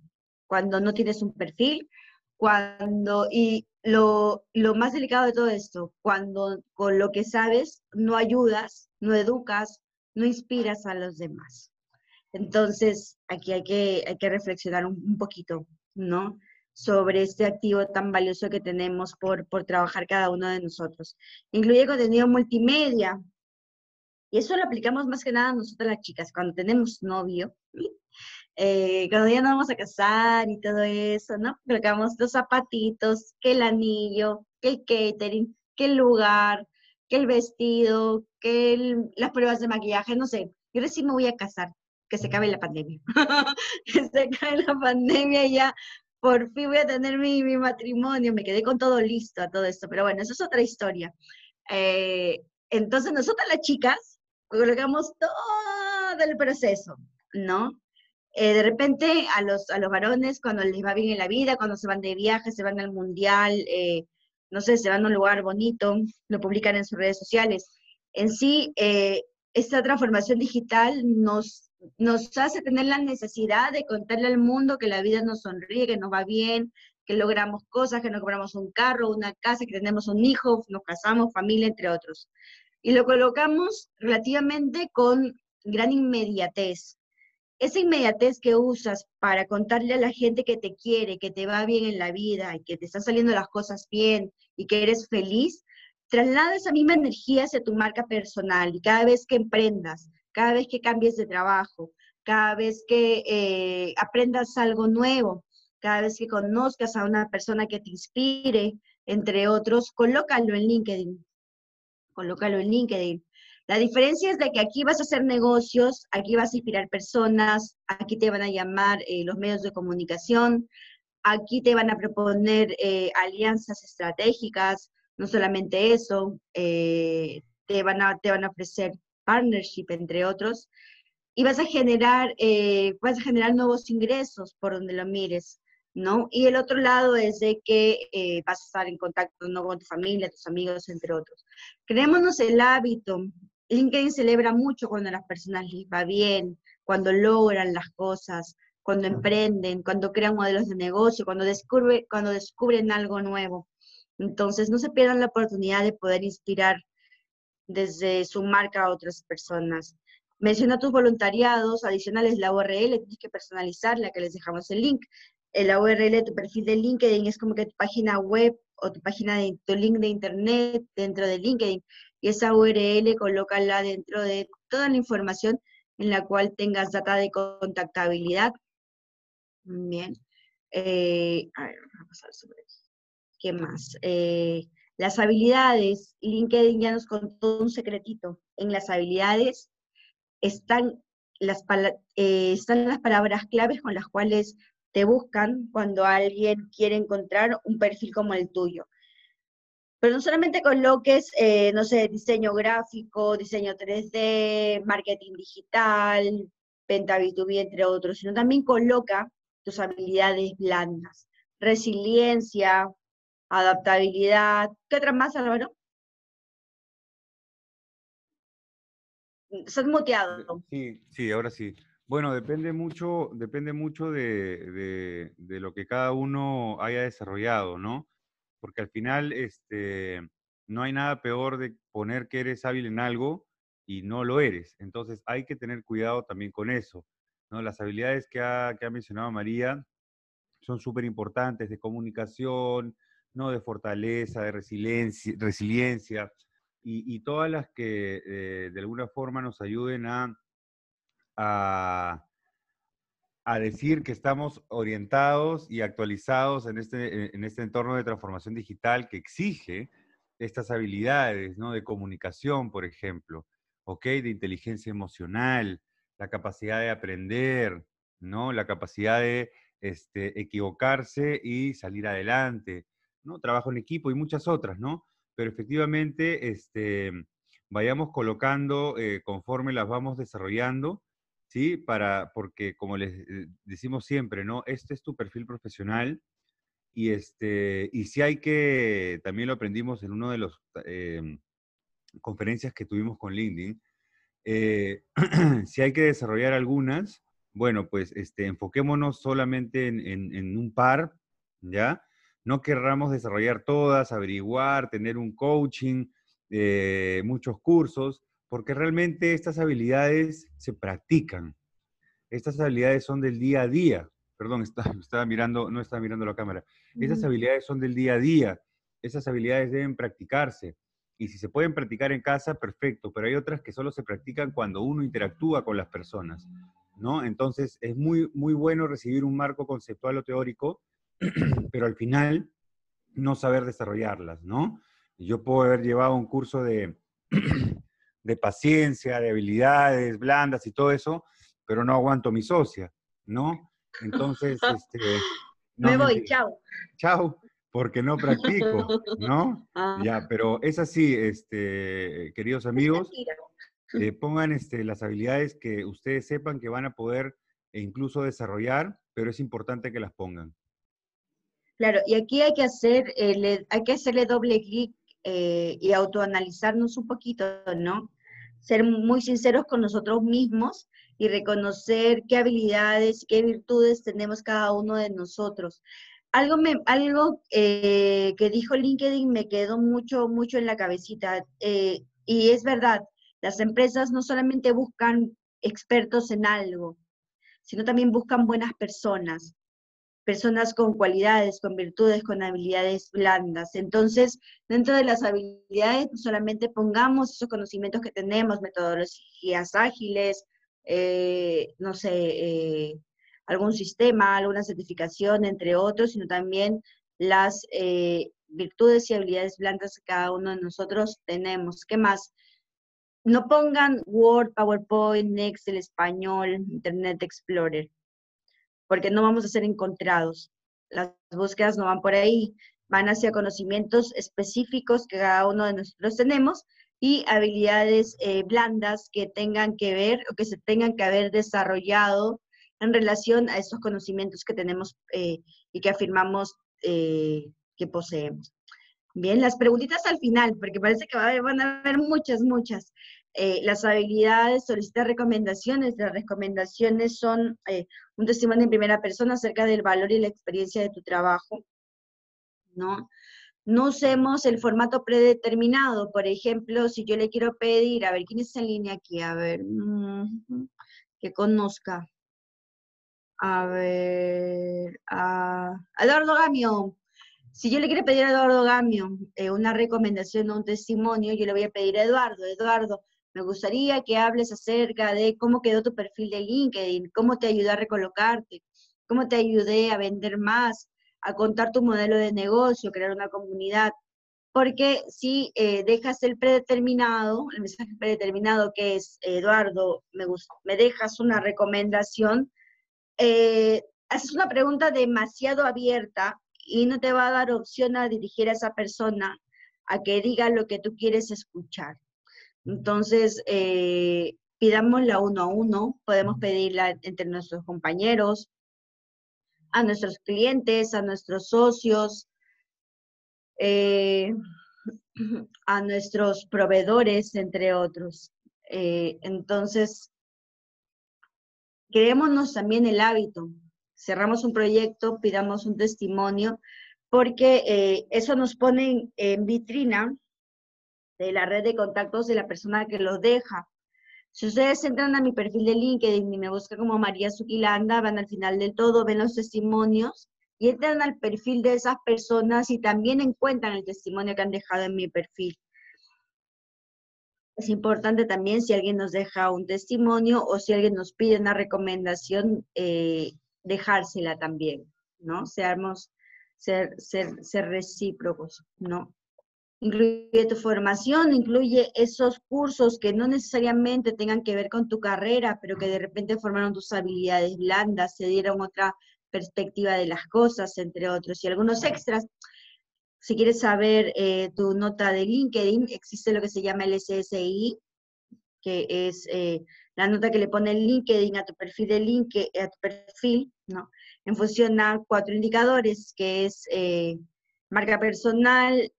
cuando no tienes un perfil, cuando, y lo, lo más delicado de todo esto, cuando con lo que sabes no ayudas, no educas, no inspiras a los demás. Entonces, aquí hay que, hay que reflexionar un, poquito, ¿no? Sobre este activo tan valioso que tenemos por, por trabajar cada uno de nosotros. Incluye contenido multimedia. Y eso lo aplicamos más que nada a nosotras las chicas, cuando tenemos novio, eh, cuando ya nos vamos a casar y todo eso, ¿no? Colocamos los zapatitos, que el anillo, que el catering, que el lugar, que el vestido, que las pruebas de maquillaje, no sé. Yo recién me voy a casar que se acabe la pandemia. que se acabe la pandemia y ya por fin voy a tener mi, matrimonio, me quedé con todo listo a todo esto, pero bueno, eso es otra historia. Eh, entonces nosotras las chicas colocamos todo el proceso, ¿no? Eh, de repente a los, a los varones cuando les va bien en la vida, cuando se van de viaje, se van al mundial, eh, no sé, se van a un lugar bonito, lo publican en sus redes sociales. En sí, esta transformación digital nos nos hace tener la necesidad de contarle al mundo que la vida nos sonríe, que nos va bien, que logramos cosas, que nos compramos un carro, una casa, que tenemos un hijo, nos casamos, familia, entre otros. Y lo colocamos relativamente con gran inmediatez. Esa inmediatez que usas para contarle a la gente que te quiere, que te va bien en la vida y que te están saliendo las cosas bien y que eres feliz, traslada esa misma energía hacia tu marca personal y cada vez que emprendas, cada vez que cambies de trabajo, cada vez que eh, aprendas algo nuevo, cada vez que conozcas a una persona que te inspire, entre otros, colócalo en LinkedIn. Colócalo en LinkedIn. La diferencia es de que aquí vas a hacer negocios, aquí vas a inspirar personas, aquí te van a llamar eh, los medios de comunicación, aquí te van a proponer eh, alianzas estratégicas, no solamente eso, te, van a, te van a ofrecer partnership, entre otros, y vas a generar, eh, vas a generar nuevos ingresos por donde lo mires, ¿no? Y el otro lado es de que eh, vas a estar en contacto ¿no? con tu familia, tus amigos, entre otros. Creémonos el hábito. LinkedIn celebra mucho cuando a las personas les va bien, cuando logran las cosas, cuando emprenden, cuando crean modelos de negocio, cuando, descubre, cuando descubren algo nuevo. Entonces, no se pierdan la oportunidad de poder inspirar desde su marca a otras personas. Menciona tus voluntariados adicionales, la URL, tienes que personalizarla, que les dejamos el link. La URL de tu perfil de LinkedIn es como que tu página web o tu página de tu link de internet dentro de LinkedIn. Y esa URL colócala dentro de toda la información en la cual tengas data de contactabilidad. Bien. Eh, a ver, vamos a pasar sobre ¿Qué más? Eh, las habilidades, LinkedIn ya nos contó un secretito. En las habilidades están las, eh, están las palabras claves con las cuales te buscan cuando alguien quiere encontrar un perfil como el tuyo. Pero no solamente coloques, eh, no sé, diseño gráfico, diseño 3D, marketing digital, venta B2B, entre otros, sino también coloca tus habilidades blandas, resiliencia, adaptabilidad. ¿Qué otras más, Álvaro? Estás muteado. Sí, sí, ahora sí. Bueno, depende mucho, depende mucho de, de, lo que cada uno haya desarrollado, ¿no? Porque al final, este, no hay nada peor de poner que eres hábil en algo y no lo eres. Entonces hay que tener cuidado también con eso. ¿no? Las habilidades que ha, que ha mencionado María son súper importantes de comunicación, ¿no? de fortaleza, de resiliencia, resiliencia y, todas las que eh, de alguna forma nos ayuden a, a, decir que estamos orientados y actualizados en este, en este entorno de transformación digital que exige estas habilidades ¿no? de comunicación, por ejemplo. ¿ok? De inteligencia emocional, la capacidad de aprender, ¿no? La capacidad de este, equivocarse y salir adelante, ¿no? Trabajo en equipo y muchas otras, ¿no? Pero efectivamente, este, vayamos colocando eh, conforme las vamos desarrollando, ¿sí? Para, porque como les eh, decimos siempre, ¿no? Este es tu perfil profesional y, este, y si hay que, también lo aprendimos en uno de los... Eh, conferencias que tuvimos con LinkedIn, eh, si hay que desarrollar algunas, bueno, pues este, enfoquémonos solamente en, un par, ¿ya? No querramos desarrollar todas, averiguar, tener un coaching, eh, muchos cursos, porque realmente estas habilidades se practican. Estas habilidades son del día a día. Perdón, estaba, mirando, no estaba mirando la cámara. Estas habilidades son del día a día. Esas habilidades deben practicarse. Y si se pueden practicar en casa, perfecto, pero hay otras que solo se practican cuando uno interactúa con las personas, ¿no? Entonces es muy, muy bueno recibir un marco conceptual o teórico, pero al final no saber desarrollarlas, ¿no? Yo puedo haber llevado un curso de, de paciencia, de habilidades blandas y todo eso, pero no aguanto mi socia, ¿no? Entonces, este... Me voy, chao. Chao porque no practico, ¿no? Ah. Ya, pero es así, este, queridos amigos, eh, pongan este, las habilidades que ustedes sepan que van a poder e incluso desarrollar, pero es importante que las pongan. Claro, y aquí hay que hacer, eh, hay que hacerle doble clic eh, y autoanalizarnos un poquito, ¿no? Ser muy sinceros con nosotros mismos y reconocer qué habilidades, qué virtudes tenemos cada uno de nosotros algo, me, algo eh, que dijo LinkedIn me quedó mucho, mucho en la cabecita. Eh, y es verdad, las empresas no solamente buscan expertos en algo, sino también buscan buenas personas, personas con cualidades, con virtudes, con habilidades blandas. Entonces, dentro de las habilidades, solamente pongamos esos conocimientos que tenemos, metodologías ágiles, eh, no sé, algún sistema, alguna certificación, entre otros, sino también las eh, virtudes y habilidades blandas que cada uno de nosotros tenemos. ¿Qué más? No pongan Word, PowerPoint, Excel, Español, Internet Explorer, porque no vamos a ser encontrados. Las búsquedas no van por ahí, van hacia conocimientos específicos que cada uno de nosotros tenemos y habilidades eh, blandas que tengan que ver o que se tengan que haber desarrollado en relación a esos conocimientos que tenemos eh, y que afirmamos eh, que poseemos. Bien, las preguntitas al final, porque parece que van a haber muchas, muchas. Eh, las habilidades, solicitar recomendaciones. Las recomendaciones son un testimonio en primera persona acerca del valor y la experiencia de tu trabajo. ¿no? No usemos el formato predeterminado. Por ejemplo, si yo le quiero pedir, a ver, ¿quién es en línea aquí? A ver, que conozca. A ver, a Eduardo Gamio. Si yo le quiero pedir a Eduardo Gamio eh, una recomendación o un testimonio, yo le voy a pedir a Eduardo, Eduardo, me gustaría que hables acerca de cómo quedó tu perfil de LinkedIn, cómo te ayudé a recolocarte, cómo te ayudé a vender más, a contar tu modelo de negocio, crear una comunidad. Porque si eh, dejas el predeterminado, el mensaje predeterminado que es, Eduardo, me, me dejas una recomendación, eh, haces una pregunta demasiado abierta y no te va a dar opción a dirigir a esa persona a que diga lo que tú quieres escuchar. Entonces, eh, pidámosla uno a uno, podemos pedirla entre nuestros compañeros, a nuestros clientes, a nuestros socios, eh, a nuestros proveedores, entre otros. Eh, entonces, creémonos también el hábito. Cerramos un proyecto, pidamos un testimonio, porque eh, eso nos pone en vitrina de la red de contactos de la persona que lo deja. Si ustedes entran a mi perfil de LinkedIn y me buscan como María Zuquilanda, van al final del todo, ven los testimonios y entran al perfil de esas personas y también encuentran el testimonio que han dejado en mi perfil. Es importante también si alguien nos deja un testimonio o si alguien nos pide una recomendación, eh, dejársela también, ¿no? Seamos, ser, ser, ser recíprocos, ¿no? Incluye tu formación, incluye esos cursos que no necesariamente tengan que ver con tu carrera, pero que de repente formaron tus habilidades blandas, se dieron otra perspectiva de las cosas, entre otros, y algunos extras. Si quieres saber eh, tu nota de LinkedIn, existe lo que se llama el SSI, que es eh, la nota que le pone el LinkedIn a tu perfil de LinkedIn, a tu perfil, ¿no? En función a cuatro indicadores, que es eh, marca personal,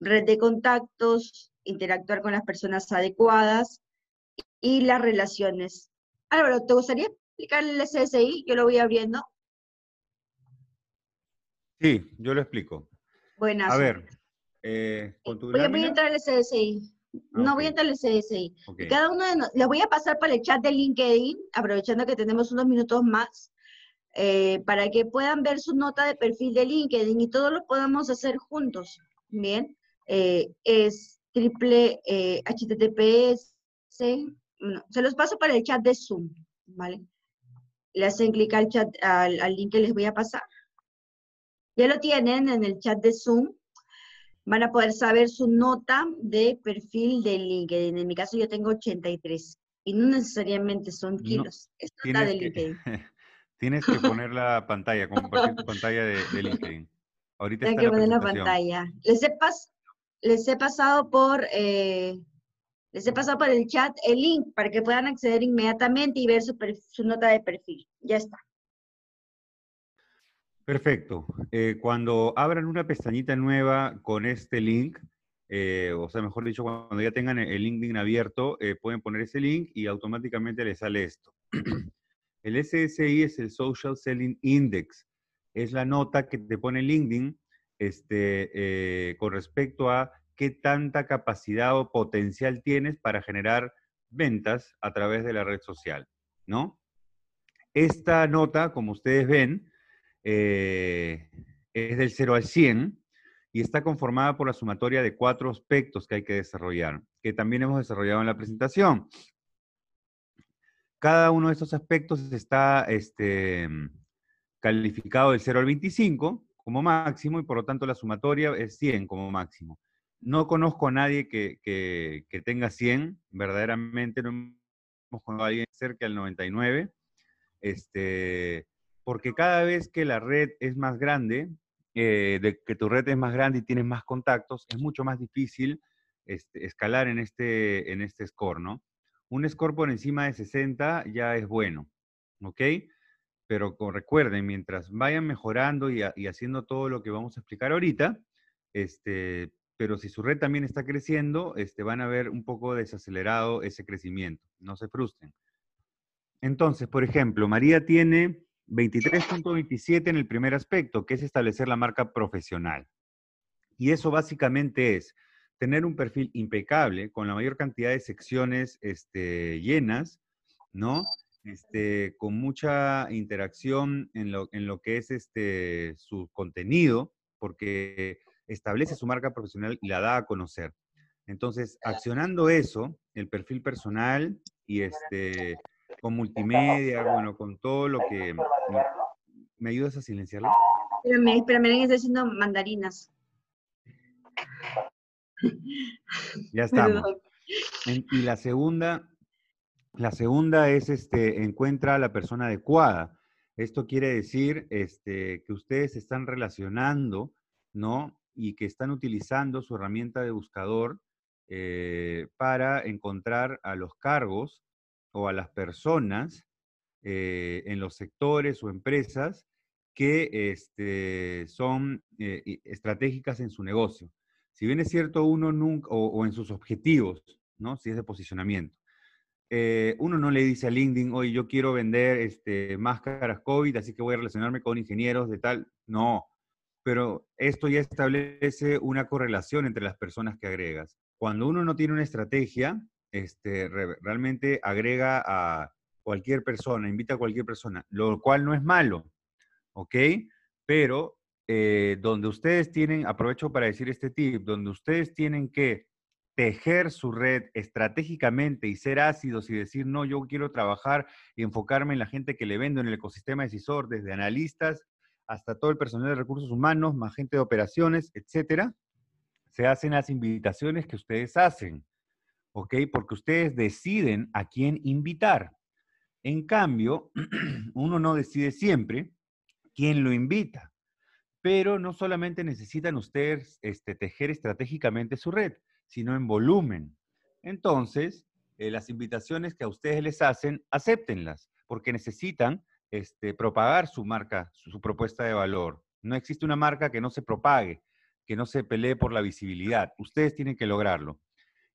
red de contactos, interactuar con las personas adecuadas y las relaciones. Álvaro, ¿te gustaría explicar el SSI? Yo lo voy abriendo. Sí, yo lo explico. Buenas. A ver, eh, con tu voy, a entrar al SSI. no voy a entrar al SSI. Cada uno de nosotros, les voy a pasar por el chat de LinkedIn, aprovechando que tenemos unos minutos más, eh, para que puedan ver su nota de perfil de LinkedIn y todos lo podamos hacer juntos. Bien. Eh, es triple eh, HTTPS, se los paso para el chat de Zoom, ¿vale? Le hacen clic al, chat, al, link que les voy a pasar. Ya lo tienen en el chat de Zoom. Van a poder saber su nota de perfil de LinkedIn. En mi caso yo tengo 83 y no necesariamente son kilos. es nota de LinkedIn. tienes que poner la pantalla, compartir tu pantalla de, LinkedIn. Ahorita Tengo que poner la pantalla. Les sepas les he pasado por, eh, les he pasado por el chat el link para que puedan acceder inmediatamente y ver su, nota de perfil. Ya está. Perfecto. Eh, cuando abran una pestañita nueva con este link, eh, o sea, mejor dicho, cuando ya tengan el LinkedIn abierto, pueden poner ese link y automáticamente les sale esto. el SSI es el Social Selling Index. Es la nota que te pone LinkedIn este, eh, con respecto a qué tanta capacidad o potencial tienes para generar ventas a través de la red social, ¿no? Esta nota, como ustedes ven, eh, es del 0 al 100 y está conformada por la sumatoria de cuatro aspectos que hay que desarrollar, que también hemos desarrollado en la presentación. Cada uno de estos aspectos está este, calificado del 0 al 25 como máximo y por lo tanto la sumatoria es 100 como máximo. No conozco a nadie que, que, tenga 100, verdaderamente no hemos a alguien cerca del 99, este, porque cada vez que la red es más grande, eh, de que tu red es más grande y tienes más contactos, es mucho más difícil este, escalar en este, en este score, ¿no? Un score por encima de 60 ya es bueno, ¿ok? Pero recuerden, mientras vayan mejorando y, haciendo todo lo que vamos a explicar ahorita, este, pero si su red también está creciendo, este, van a ver un poco desacelerado ese crecimiento. No se frustren. Entonces, por ejemplo, María tiene 23.27 en el primer aspecto, que es establecer la marca profesional. Y eso básicamente es tener un perfil impecable con la mayor cantidad de secciones este, llenas, ¿no? Este, con mucha interacción en lo, en lo que es este, su contenido, porque establece su marca profesional y la da a conocer. Entonces, accionando eso, el perfil personal y este, con multimedia, bueno, con todo lo que... ¿Me, ayudas a silenciarlo? Espérame, espérame, está haciendo mandarinas. Ya estamos. y la segunda, la segunda es, este, encuentra a la persona adecuada. Esto quiere decir este, que ustedes están relacionando, ¿no? y que están utilizando su herramienta de buscador eh, para encontrar a los cargos o a las personas eh, en los sectores o empresas que este, son eh, estratégicas en su negocio. Si bien es cierto, uno nunca, o, en sus objetivos, ¿no? Si es de posicionamiento. Uno no le dice a LinkedIn, oye, yo quiero vender este, máscaras COVID, así que voy a relacionarme con ingenieros de tal. No, pero esto ya establece una correlación entre las personas que agregas. Cuando uno no tiene una estrategia, este, realmente agrega a cualquier persona, invita a cualquier persona, lo cual no es malo, ¿ok? Pero eh, donde ustedes tienen, aprovecho para decir este tip, donde ustedes tienen que tejer su red estratégicamente y ser ácidos y decir, no, yo quiero trabajar y enfocarme en la gente que le vendo en el ecosistema decisor, desde analistas hasta todo el personal de recursos humanos, más gente de operaciones, etcétera, se hacen las invitaciones que ustedes hacen, ¿ok? Porque ustedes deciden a quién invitar. En cambio, uno no decide siempre quién lo invita, pero no solamente necesitan ustedes este, tejer estratégicamente su red, sino en volumen. Entonces, eh, las invitaciones que a ustedes les hacen, acéptenlas, porque necesitan este, propagar su marca, su, propuesta de valor. No existe una marca que no se propague, que no se pelee por la visibilidad. Ustedes tienen que lograrlo.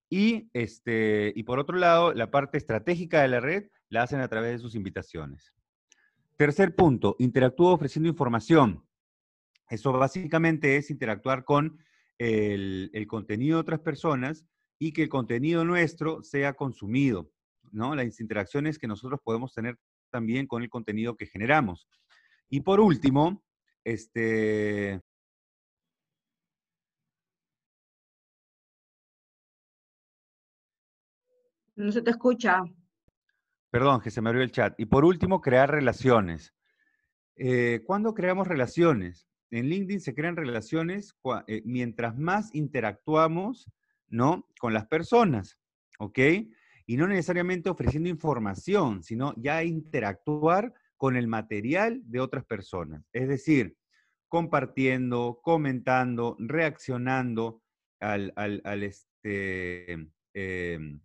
Y, este, y por otro lado, la parte estratégica de la red la hacen a través de sus invitaciones. Tercer punto, interactúa ofreciendo información. Eso básicamente es interactuar con el, el, contenido de otras personas y que el contenido nuestro sea consumido, ¿no? Las interacciones que nosotros podemos tener también con el contenido que generamos. Y por último, este... No se te escucha. Perdón, que se me abrió el chat. Y por último, crear relaciones. Eh, ¿Cuándo creamos relaciones? En LinkedIn se crean relaciones eh, mientras más interactuamos, ¿no? Con las personas, ¿ok? y no necesariamente ofreciendo información, sino ya interactuar con el material de otras personas. Es decir, compartiendo, comentando, reaccionando al, este, em,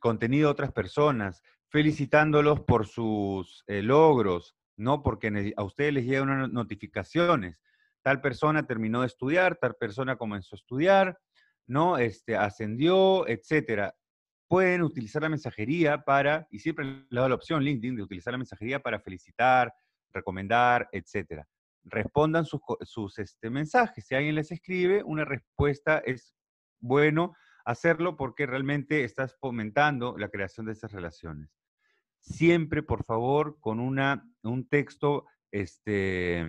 contenido de otras personas, felicitándolos por sus eh, logros, ¿no? Porque a ustedes les llegan notificaciones. Tal persona terminó de estudiar, tal persona comenzó a estudiar, ¿no? Este, ascendió, etcétera pueden utilizar la mensajería para, y siempre le he dado la opción LinkedIn de utilizar la mensajería para felicitar, recomendar, etc. Respondan sus, sus este, mensajes. Si alguien les escribe, una respuesta es bueno hacerlo porque realmente estás fomentando la creación de esas relaciones. Siempre, por favor, con una, un texto este,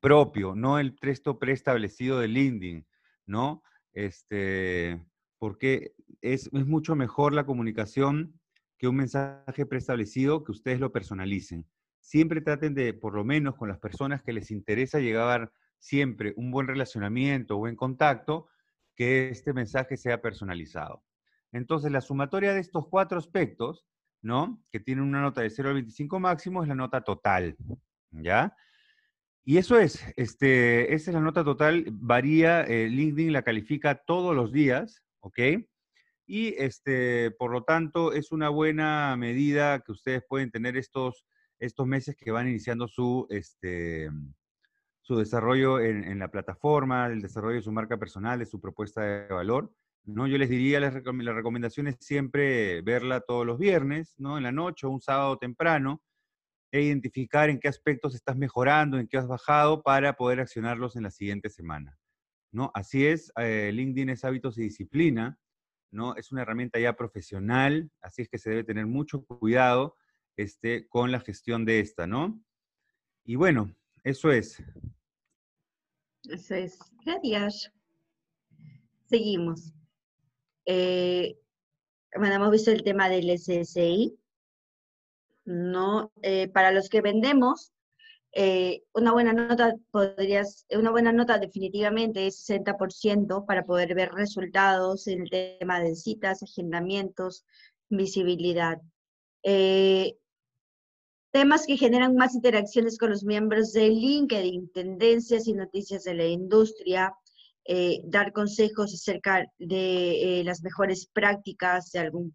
propio, no el texto preestablecido de LinkedIn, ¿no? Este, porque es, mucho mejor la comunicación que un mensaje preestablecido que ustedes lo personalicen. Siempre traten de, por lo menos con las personas que les interesa llegar siempre un buen relacionamiento, buen contacto, que este mensaje sea personalizado. Entonces, la sumatoria de estos cuatro aspectos, ¿no? Que tienen una nota de 0 al 25 máximo, es la nota total, ¿ya? Y eso es, este, esa es la nota total, varía, eh, LinkedIn la califica todos los días, ¿ok? Y este, por lo tanto, es una buena medida que ustedes pueden tener estos, estos meses que van iniciando su, este, su desarrollo en, la plataforma, el desarrollo de su marca personal, de su propuesta de valor. ¿No? Yo les diría, la recomendación es siempre verla todos los viernes, ¿no? en la noche o un sábado temprano, e identificar en qué aspectos estás mejorando, en qué has bajado para poder accionarlos en la siguiente semana. ¿no? Así es, eh, LinkedIn es hábitos y disciplina, ¿no? Es una herramienta ya profesional, así es que se debe tener mucho cuidado este, con la gestión de esta, ¿no? Y bueno, eso es. Eso es. Gracias. Seguimos. Eh, bueno, hemos visto el tema del SSI. ¿no? Eh, para los que vendemos, eh, una buena nota podrías, una buena nota definitivamente es 60% para poder ver resultados en el tema de citas, agendamientos, visibilidad. Temas que generan más interacciones con los miembros de LinkedIn, tendencias y noticias de la industria, eh, dar consejos acerca de eh, las mejores prácticas de, algún,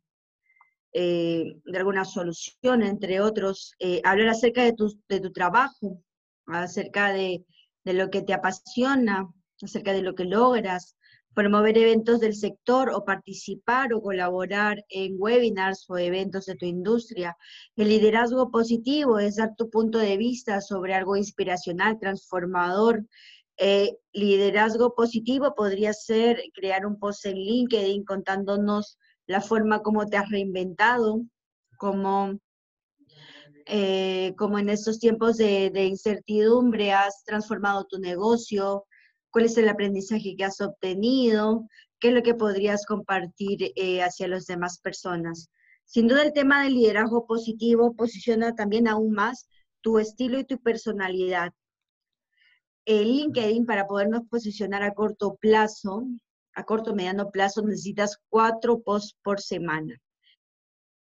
eh, de alguna solución, entre otros, hablar acerca de tu, de tu trabajo, acerca de, de lo que te apasiona, acerca de lo que logras, promover eventos del sector o participar o colaborar en webinars o eventos de tu industria. El liderazgo positivo es dar tu punto de vista sobre algo inspiracional, transformador. Eh, liderazgo positivo podría ser crear un post en LinkedIn contándonos la forma como te has reinventado, como, eh, como en estos tiempos de, incertidumbre has transformado tu negocio, cuál es el aprendizaje que has obtenido, qué es lo que podrías compartir eh, hacia las demás personas. Sin duda el tema del liderazgo positivo posiciona también aún más tu estilo y tu personalidad. El LinkedIn, para podernos posicionar a corto plazo, a corto mediano plazo, necesitas cuatro posts por semana.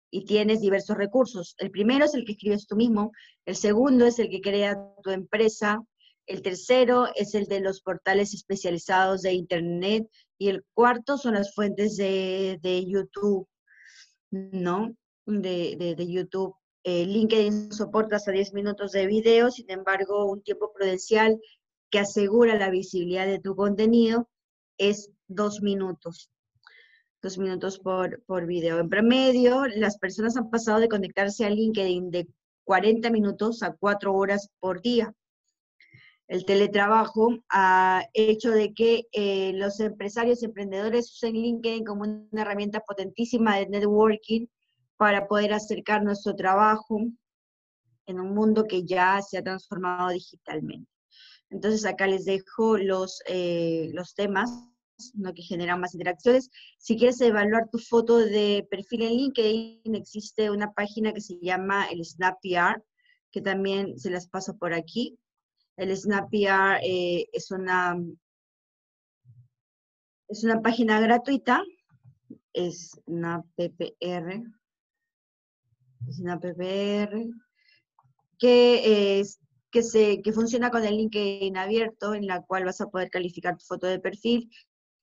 Y tienes diversos recursos. El primero es el que escribes tú mismo, el segundo es el que crea tu empresa, el tercero es el de los portales especializados de Internet y el cuarto son las fuentes de, YouTube, ¿no? De, YouTube. Eh, LinkedIn soporta hasta 10 minutos de video, sin embargo, un tiempo prudencial que asegura la visibilidad de tu contenido es dos minutos. Dos minutos por, por video. En promedio, las personas han pasado de conectarse a LinkedIn de 40 minutos a 4 horas por día el teletrabajo ha hecho de que eh, los empresarios y emprendedores usen LinkedIn como una herramienta potentísima de networking para poder acercar nuestro trabajo en un mundo que ya se ha transformado digitalmente. Entonces acá les dejo los, eh, los temas ¿no? que generan más interacciones. Si quieres evaluar tu foto de perfil en LinkedIn, existe una página que se llama el SnapPR, que también se las paso por aquí el SnapPR eh, es, una, es una página gratuita, es una PPR, es una PPR que, es, que, se, que funciona con el LinkedIn abierto, en la cual vas a poder calificar tu foto de perfil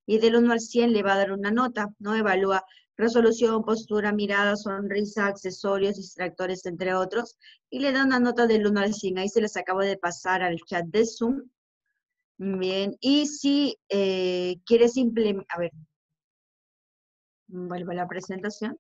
y del 1 al 100 le va a dar una nota, ¿no? Evalúa resolución, postura, mirada, sonrisa, accesorios, distractores, entre otros, y le da una nota del 1 al 100. Ahí se les acabo de pasar al chat de Zoom. Bien, y si eh, quieres implementar, a ver, vuelvo a la presentación.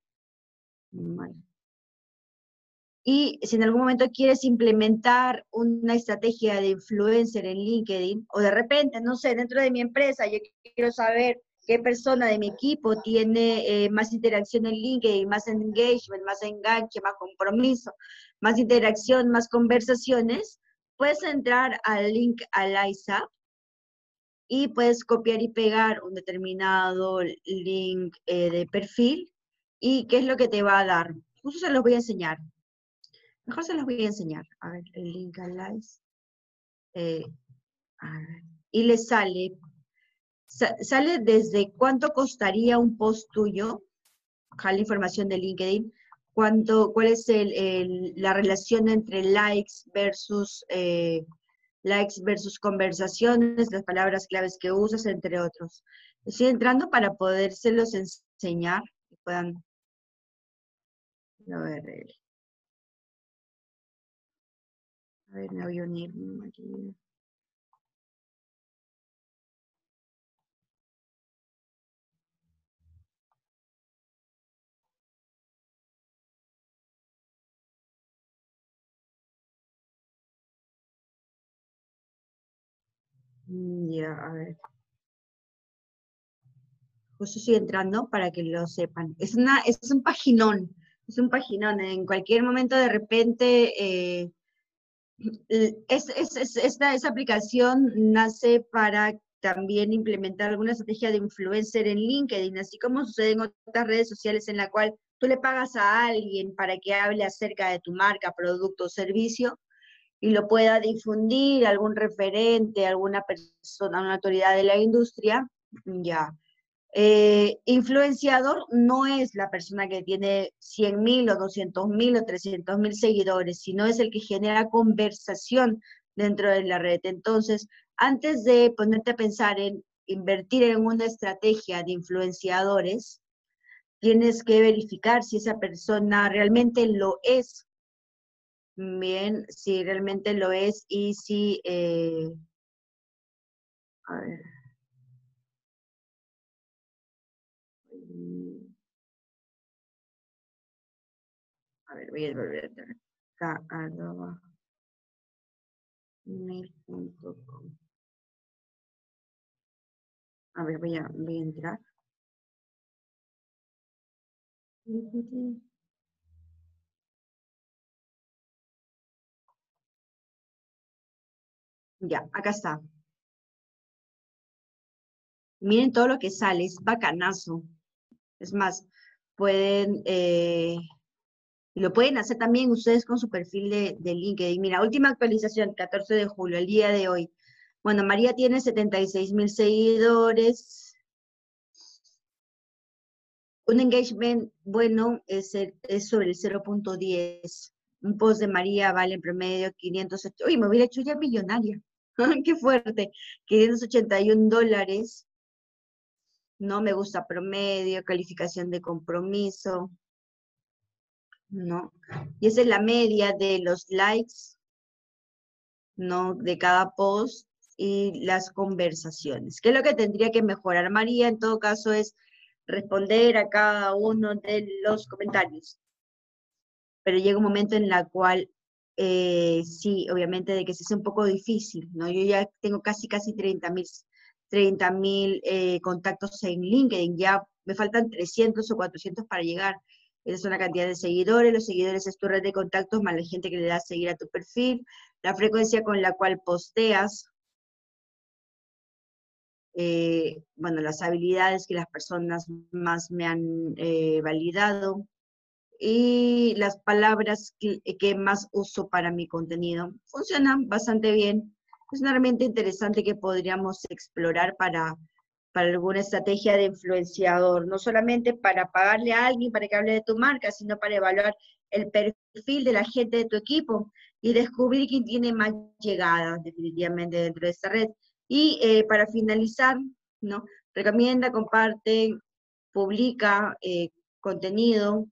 Y si en algún momento quieres implementar una estrategia de influencer en LinkedIn, o de repente, no sé, dentro de mi empresa, yo quiero saber qué persona de mi equipo tiene eh, más interacción en LinkedIn, más engagement, más enganche, más compromiso, más interacción, más conversaciones, puedes entrar al link al ISAP y puedes copiar y pegar un determinado link eh, de perfil y qué es lo que te va a dar. Justo se los voy a enseñar. Mejor se los voy a enseñar. A ver, el link al ISAP. Eh, y le sale sale desde cuánto costaría un post tuyo, la información de LinkedIn, cuánto, cuál es la relación entre likes versus eh, likes versus conversaciones, las palabras claves que usas, entre otros. Estoy entrando para podérselos enseñar y puedan a ver, a ver, me voy a unir aquí. Mm, ya, a ver. Justo estoy entrando para que lo sepan. Es, una, es un paginón, es un paginón. En cualquier momento de repente, eh, es, esta, esa aplicación nace para también implementar alguna estrategia de influencer en LinkedIn, así como sucede en otras redes sociales en la cual tú le pagas a alguien para que hable acerca de tu marca, producto o servicio, y lo pueda difundir algún referente, alguna persona, una autoridad de la industria, ya. Eh, influenciador no es la persona que tiene 100 mil o 200 mil o 300 mil seguidores, sino es el que genera conversación dentro de la red. Entonces, antes de ponerte a pensar en invertir en una estrategia de influenciadores, tienes que verificar si esa persona realmente lo es. Bien, si realmente lo es y si... Eh, a ver. A ver, voy a volver a A ver, voy a, voy a entrar. Ya, acá está. Miren todo lo que sale, es bacanazo. Es más, pueden, eh, lo pueden hacer también ustedes con su perfil de, de, LinkedIn. Mira, última actualización, 14 de julio, el día de hoy. Bueno, María tiene 76 mil seguidores. Un engagement bueno es, es sobre el 0.10. Un post de María vale en promedio 500. Uy, me hubiera hecho ya millonaria. ¡Qué fuerte! 581 dólares no me gusta promedio, calificación de compromiso, ¿no? Y esa es la media de los likes, ¿no? De cada post y las conversaciones. ¿Qué es lo que tendría que mejorar María? En todo caso es responder a cada uno de los comentarios. Pero llega un momento en la cual, eh, sí, obviamente de que se hace un poco difícil, ¿no? Yo ya tengo casi, casi 30 mil 30 mil eh, contactos en LinkedIn, ya me faltan 300 o 400 para llegar. Esa es una cantidad de seguidores, los seguidores es tu red de contactos más la gente que le da a seguir a tu perfil, la frecuencia con la cual posteas, eh, bueno, las habilidades que las personas más me han eh, validado y las palabras que, que más uso para mi contenido. Funcionan bastante bien es una herramienta interesante que podríamos explorar para, para alguna estrategia de influenciador, no solamente para pagarle a alguien para que hable de tu marca, sino para evaluar el perfil de la gente de tu equipo y descubrir quién tiene más llegada definitivamente dentro de esta red. Y eh, para finalizar, ¿no? Recomienda, comparte, publica eh, contenido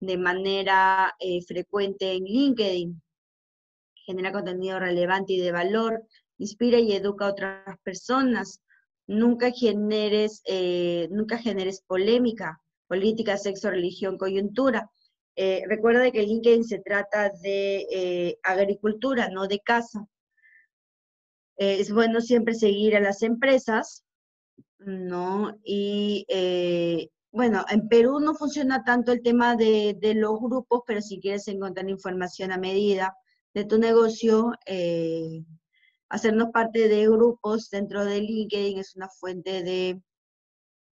de manera eh, frecuente en LinkedIn genera contenido relevante y de valor, inspira y educa a otras personas. Nunca generes, eh, nunca generes polémica, política, sexo, religión, coyuntura. Eh, recuerda que LinkedIn se trata de eh, agricultura, no de casa. es bueno siempre seguir a las empresas, ¿no? Y bueno, en Perú no funciona tanto el tema de, de, los grupos, pero si quieres encontrar información a medida, de tu negocio, eh, hacernos parte de grupos dentro de LinkedIn es una fuente de,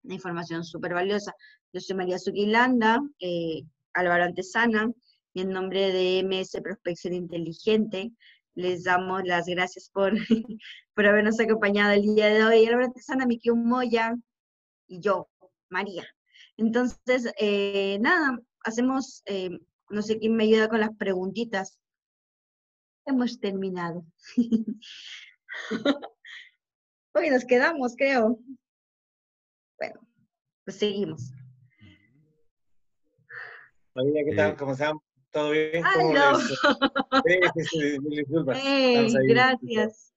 información súper valiosa. Yo soy María Zuquilanda, eh, Álvaro Antesana, y en nombre de MS Prospección Inteligente, les damos las gracias por, por habernos acompañado el día de hoy. Álvaro Antesana, Miki Moya y yo, María. Entonces, eh, nada, hacemos, no sé quién me ayuda con las preguntitas hemos terminado. Hoy nos quedamos, creo. Bueno, pues seguimos. María, ¿qué tal? ¿Cómo están? ¿Todo bien? ¡Hola! gracias.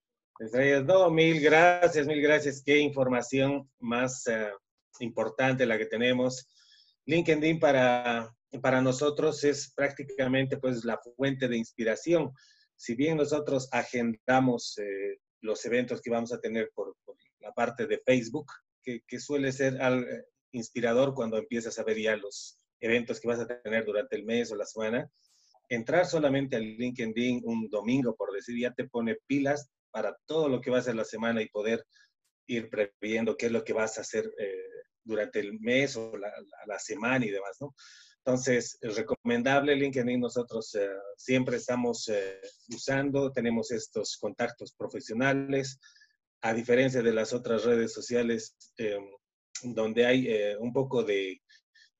No, mil gracias, mil gracias. Qué información más eh, importante la que tenemos. LinkedIn para, para nosotros es prácticamente pues la fuente de inspiración si bien nosotros agendamos eh, los eventos que vamos a tener por, la parte de Facebook, que, suele ser al, eh, inspirador cuando empiezas a ver ya los eventos que vas a tener durante el mes o la semana, entrar solamente al LinkedIn un domingo, por decir, ya te pone pilas para todo lo que va a ser la semana y poder ir previendo qué es lo que vas a hacer eh, durante el mes o la, la, semana y demás, ¿no? Entonces, es recomendable LinkedIn, nosotros eh, siempre estamos eh, usando, tenemos estos contactos profesionales, a diferencia de las otras redes sociales, em, donde hay eh, un poco de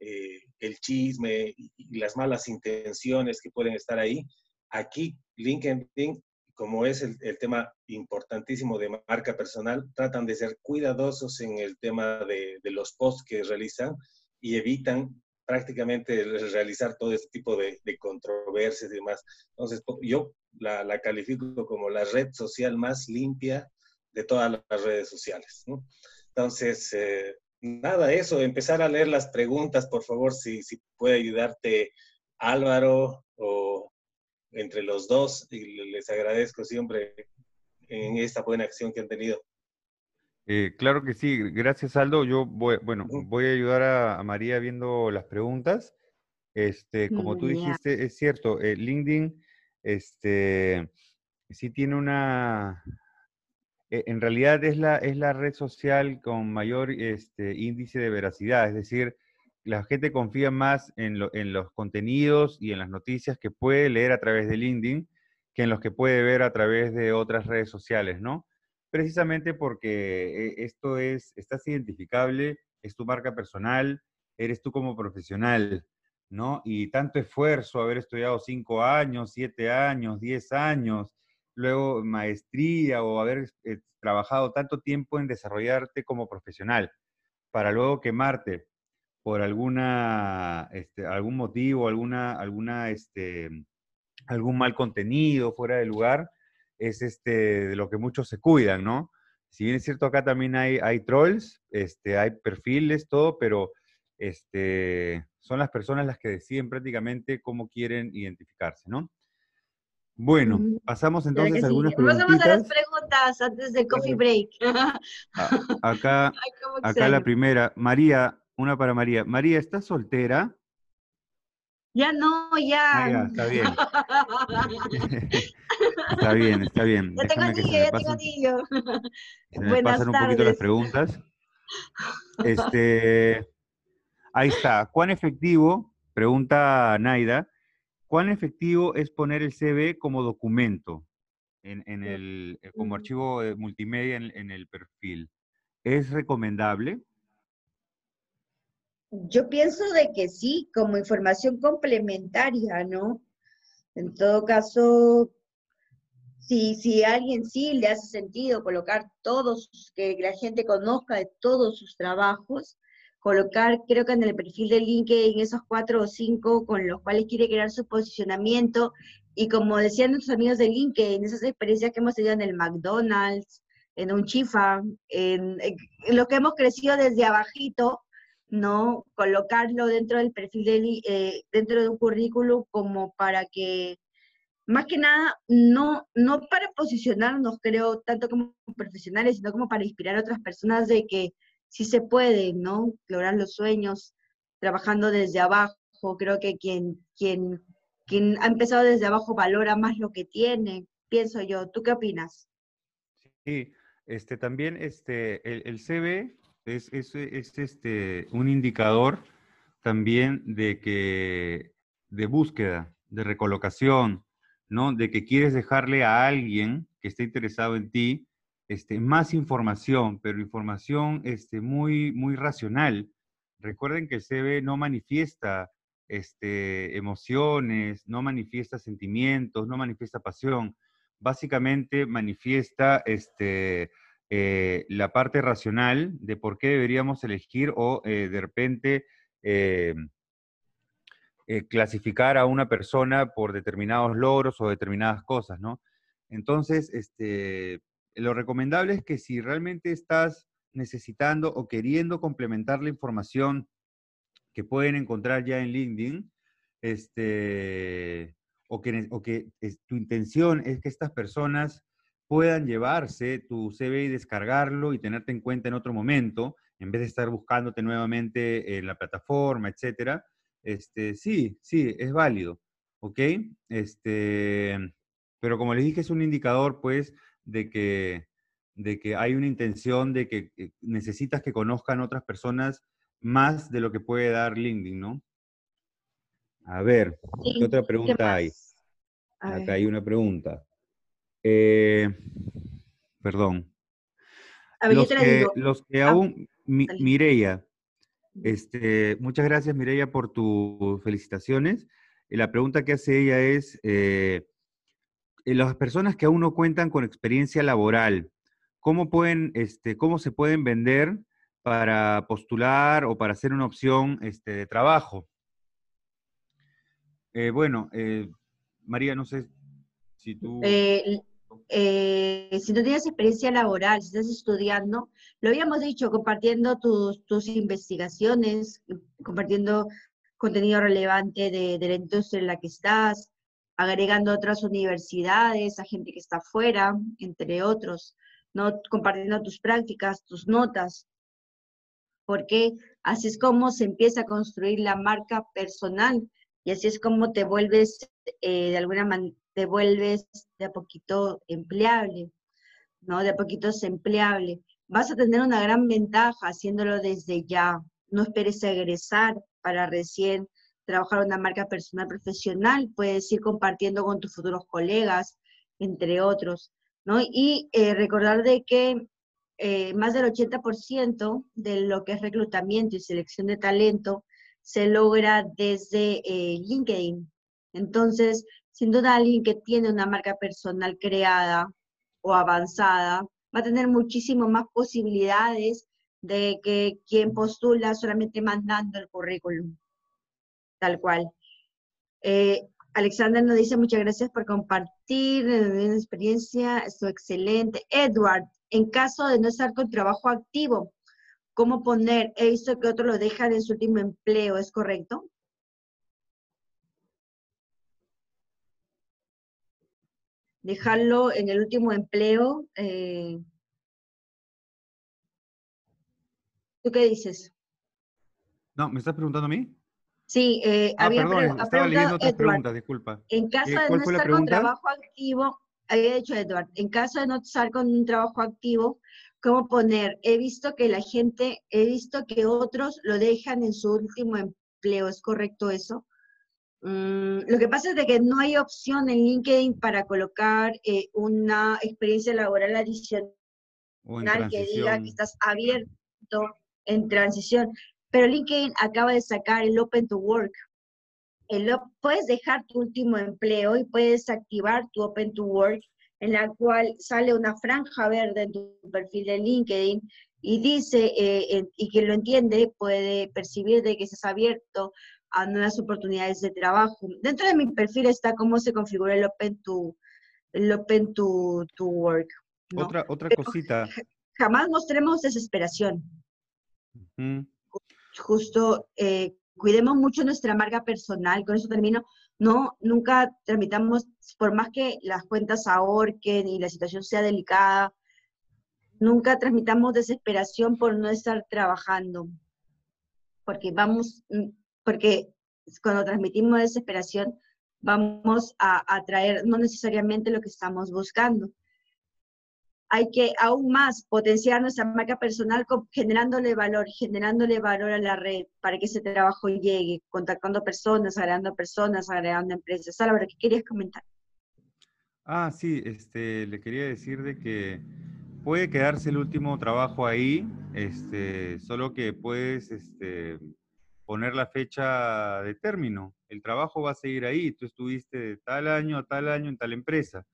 eh, el chisme y, las malas intenciones que pueden estar ahí. Aquí, LinkedIn, como es el, tema importantísimo de marca personal, tratan de ser cuidadosos en el tema de, de los posts que realizan y evitan prácticamente realizar todo este tipo de, controversias y demás. Entonces, yo la, califico como la red social más limpia de todas las redes sociales. Entonces, eh, nada, eso, empezar a leer las preguntas, por favor, si puede ayudarte Álvaro o entre los dos, y les agradezco siempre en esta buena acción que han tenido. Eh, claro que sí, gracias Aldo. Yo voy, bueno, voy a ayudar a, María viendo las preguntas. Este, como tú dijiste, es cierto, eh, LinkedIn, este, sí tiene una, e, en realidad es la, es la red social con mayor este, índice de veracidad, es decir, la gente confía más en, en los contenidos y en las noticias que puede leer a través de LinkedIn que en los que puede ver a través de otras redes sociales, ¿no? Precisamente porque eh, esto es, estás identificable, es tu marca personal, eres tú como profesional, ¿no? Y tanto esfuerzo, haber estudiado cinco años, siete años, diez años, luego maestría o haber eh, trabajado tanto tiempo en desarrollarte como profesional, para luego quemarte por alguna, este, algún motivo, alguna, alguna, este, algún mal contenido fuera de lugar, es este, de lo que muchos se cuidan, ¿no? Si bien es cierto, acá también hay, hay trolls, este, hay perfiles, todo, pero este, son las personas las que deciden prácticamente cómo quieren identificarse, ¿no? Bueno, pasamos entonces a algunas preguntas. Pasamos a las preguntas antes del coffee break. acá, acá la primera. María, una para María. María, ¿estás soltera? Ya no, ya. Ah, está bien. está bien, está bien. Ya tengo anillo, ya tengo anillo. me pasan un poquito las preguntas. Este, ahí está. ¿Cuán efectivo, pregunta Naida, cuán efectivo es poner el CV como documento en, en el, eh, como archivo multimedia en, en el perfil? ¿Es recomendable? Yo pienso de que sí, como información complementaria, ¿no? En todo caso, si, si a alguien sí le hace sentido colocar todos, que la gente conozca de todos sus trabajos, colocar, creo que en el perfil de LinkedIn, esos cuatro o cinco con los cuales quiere crear su posicionamiento, y como decían nuestros amigos de LinkedIn, esas experiencias que hemos tenido en el McDonald's, en un chifa, en, en lo que hemos crecido desde abajito, ¿no? Colocarlo dentro del perfil, de, eh, dentro de un currículum como para que, más que nada, no, no para posicionarnos, creo, tanto como profesionales, sino como para inspirar a otras personas de que sí se puede, ¿no? Lograr los sueños trabajando desde abajo. Creo que quien, quien, quien ha empezado desde abajo valora más lo que tiene, pienso yo. ¿Tú qué opinas? Sí, este, también este, el, el CV es, este, un indicador también de que de búsqueda, de recolocación, ¿no? De que quieres dejarle a alguien que esté interesado en ti este, más información, pero información este, muy, muy racional. Recuerden que el CV no manifiesta este, emociones, no manifiesta sentimientos, no manifiesta pasión. Básicamente manifiesta este, eh, la parte racional de por qué deberíamos elegir o eh, de repente eh, clasificar a una persona por determinados logros o determinadas cosas, ¿no? Entonces, este, lo recomendable es que si realmente estás necesitando o queriendo complementar la información que pueden encontrar ya en LinkedIn, este, o que, o que tu intención es que estas personas puedan llevarse tu CV y descargarlo y tenerte en cuenta en otro momento, en vez de estar buscándote nuevamente en la plataforma, etcétera. Este, sí, sí, es válido, ¿ok? Este, pero como les dije, es un indicador, pues, de que, de que hay una intención de que necesitas que conozcan otras personas más de lo que puede dar LinkedIn, ¿no? A ver, ¿qué otra pregunta hay? Acá hay una pregunta. Eh, perdón. los, que, aún, Mireya, este, muchas gracias Mireya por tus felicitaciones. La pregunta que hace ella es, eh, las personas que aún no cuentan con experiencia laboral, ¿cómo, pueden, este, cómo se pueden vender para postular o para hacer una opción este, de trabajo? Eh, bueno, eh, María, no sé si tú... Eh, si no tienes experiencia laboral, si estás estudiando, lo habíamos dicho, compartiendo tus, tus investigaciones, compartiendo contenido relevante de, de, la industria en la que estás, agregando otras universidades, a gente que está afuera, entre otros, ¿no? compartiendo tus prácticas, tus notas, porque así es como se empieza a construir la marca personal y así es como te vuelves, eh, de alguna manera, te vuelves de a poquito empleable, ¿no? De a poquito es empleable. Vas a tener una gran ventaja haciéndolo desde ya. No esperes a egresar para recién trabajar una marca personal profesional. Puedes ir compartiendo con tus futuros colegas, entre otros, ¿no? Y eh, recordar de que eh, más del 80% de lo que es reclutamiento y selección de talento se logra desde eh, LinkedIn. Entonces, sin duda alguien que tiene una marca personal creada o avanzada va a tener muchísimo más posibilidades de que quien postula solamente mandando el currículum, tal cual. Eh, Alexander nos dice muchas gracias por compartir una experiencia, esto excelente. Edward, en caso de no estar con trabajo activo, cómo poner, he visto que otros lo dejan en su último empleo, ¿es correcto? Dejarlo en el último empleo. Eh, ¿Tú qué dices? No, ¿me estás preguntando a mí? Sí, eh, ah, había perdón, estaba leyendo otras preguntas, disculpa. En caso eh, de no estar con trabajo activo, había dicho Edward, en caso de no estar con un trabajo activo, cómo poner, he visto que la gente, he visto que otros lo dejan en su último empleo, ¿es correcto eso? Mm, lo que pasa es de que no hay opción en LinkedIn para colocar eh, una experiencia laboral adicional que diga que estás abierto en transición. Pero LinkedIn acaba de sacar el Open to Work. El, puedes dejar tu último empleo y puedes activar tu Open to Work en la cual sale una franja verde en tu perfil de LinkedIn y dice, eh, y quien lo entiende puede percibir de que estás abierto a nuevas oportunidades de trabajo. Dentro de mi perfil está cómo se configura el Open to, el open to, to Work. Otra, otra cosita. Jamás mostremos desesperación. Justo, eh, cuidemos mucho nuestra marca personal, con eso termino, no, nunca tramitamos, por más que las cuentas ahorquen y la situación sea delicada, nunca transmitamos desesperación por no estar trabajando, porque vamos, mm, porque cuando transmitimos desesperación vamos a atraer no necesariamente lo que estamos buscando hay que aún más potenciar nuestra marca personal generándole valor, generándole valor a la red para que ese trabajo llegue, contactando personas, agregando personas, agregando empresas. Álvaro, ¿qué querías comentar? Ah, sí, este, le quería decir de que puede quedarse el último trabajo ahí, este, solo que puedes este, poner la fecha de término. El trabajo va a seguir ahí. Tú estuviste de tal año a tal año en tal empresa.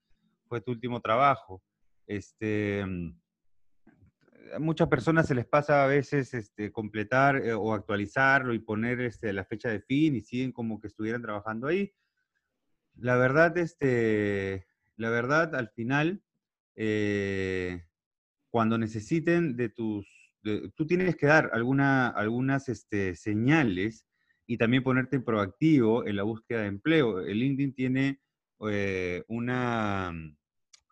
Fue tu último trabajo este, mm, a muchas personas se les pasa a veces este, completar eh, o actualizarlo y poner este, la fecha de fin y siguen como que estuvieran trabajando ahí. La verdad, este, la verdad, al final, eh, cuando necesiten de tus, tú tienes que dar alguna, algunas este, señales y también ponerte proactivo en la búsqueda de empleo. El LinkedIn tiene eh, una,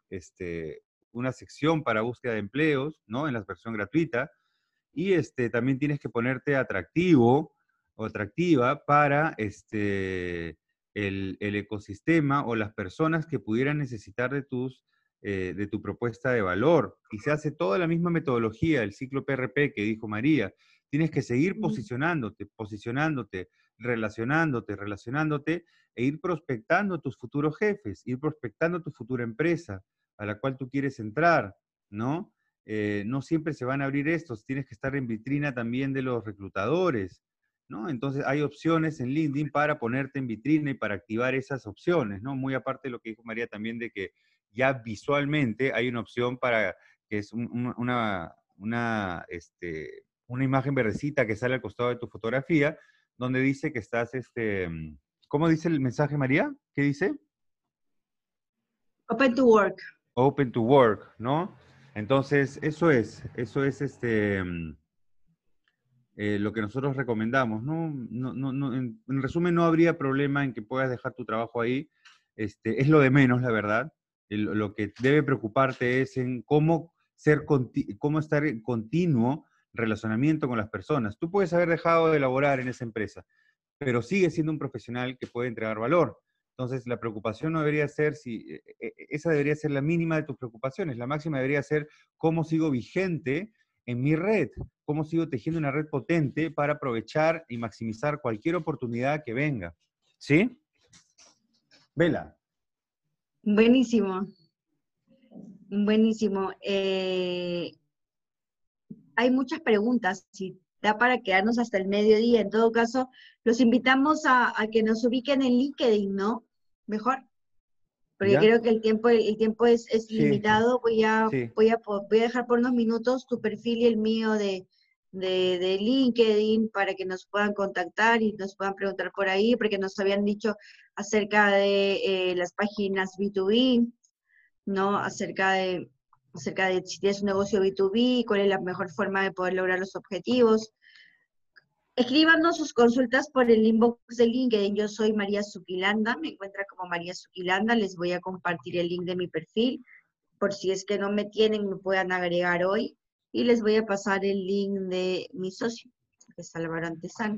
este, una sección para búsqueda de empleos, ¿no? En la versión gratuita. Y este, también tienes que ponerte atractivo o atractiva para este, el, ecosistema o las personas que pudieran necesitar de, tus, eh, de tu propuesta de valor. Y se hace toda la misma metodología, el ciclo PRP que dijo María. Tienes que seguir posicionándote, posicionándote, relacionándote, relacionándote e ir prospectando tus futuros jefes, ir prospectando tu futura empresa, a la cual tú quieres entrar, ¿no? eh, no siempre se van a abrir estos, tienes que estar en vitrina también de los reclutadores, ¿no? Entonces hay opciones en LinkedIn para ponerte en vitrina y para activar esas opciones, ¿no? Muy aparte de lo que dijo María también de que ya visualmente hay una opción para que es una, una, este, una imagen verdecita que sale al costado de tu fotografía, donde dice que estás, este, ¿cómo dice el mensaje María? ¿Qué dice? Open to work. Open to work, ¿no? Entonces, eso es, eso es este, mm, eh, lo que nosotros recomendamos, ¿no? no, no, no en, resumen, no habría problema en que puedas dejar tu trabajo ahí. Este, es lo de menos, la verdad. Lo que debe preocuparte es en cómo, ser, cómo estar en continuo relacionamiento con las personas. Tú puedes haber dejado de elaborar en esa empresa, pero sigue siendo un profesional que puede entregar valor. Entonces, la preocupación no debería ser si, e, e, e, esa debería ser la mínima de tus preocupaciones. La máxima debería ser cómo sigo vigente en mi red, cómo sigo tejiendo una red potente para aprovechar y maximizar cualquier oportunidad que venga. ¿Sí? Vela. Buenísimo. Buenísimo. Eh, hay muchas preguntas, si da para quedarnos hasta el mediodía. En todo caso, los invitamos a, a que nos ubiquen en LinkedIn, ¿no? mejor. Porque creo que el tiempo, el tiempo es, es limitado. Voy a, voy, a, voy a dejar por unos minutos tu perfil y el mío de, de, de, LinkedIn para que nos puedan contactar y nos puedan preguntar por ahí, porque nos habían dicho acerca de eh, las páginas B2B, ¿no? Acerca de, acerca de si tienes un negocio B2B, cuál es la mejor forma de poder lograr los objetivos. Escríbanos sus consultas por el inbox de LinkedIn. Yo soy María Zuquilanda, me encuentra como María Zuquilanda. Les voy a compartir el link de mi perfil. Por si es que no me tienen, me puedan agregar hoy. Y les voy a pasar el link de mi socio, que es Álvaro Antesano.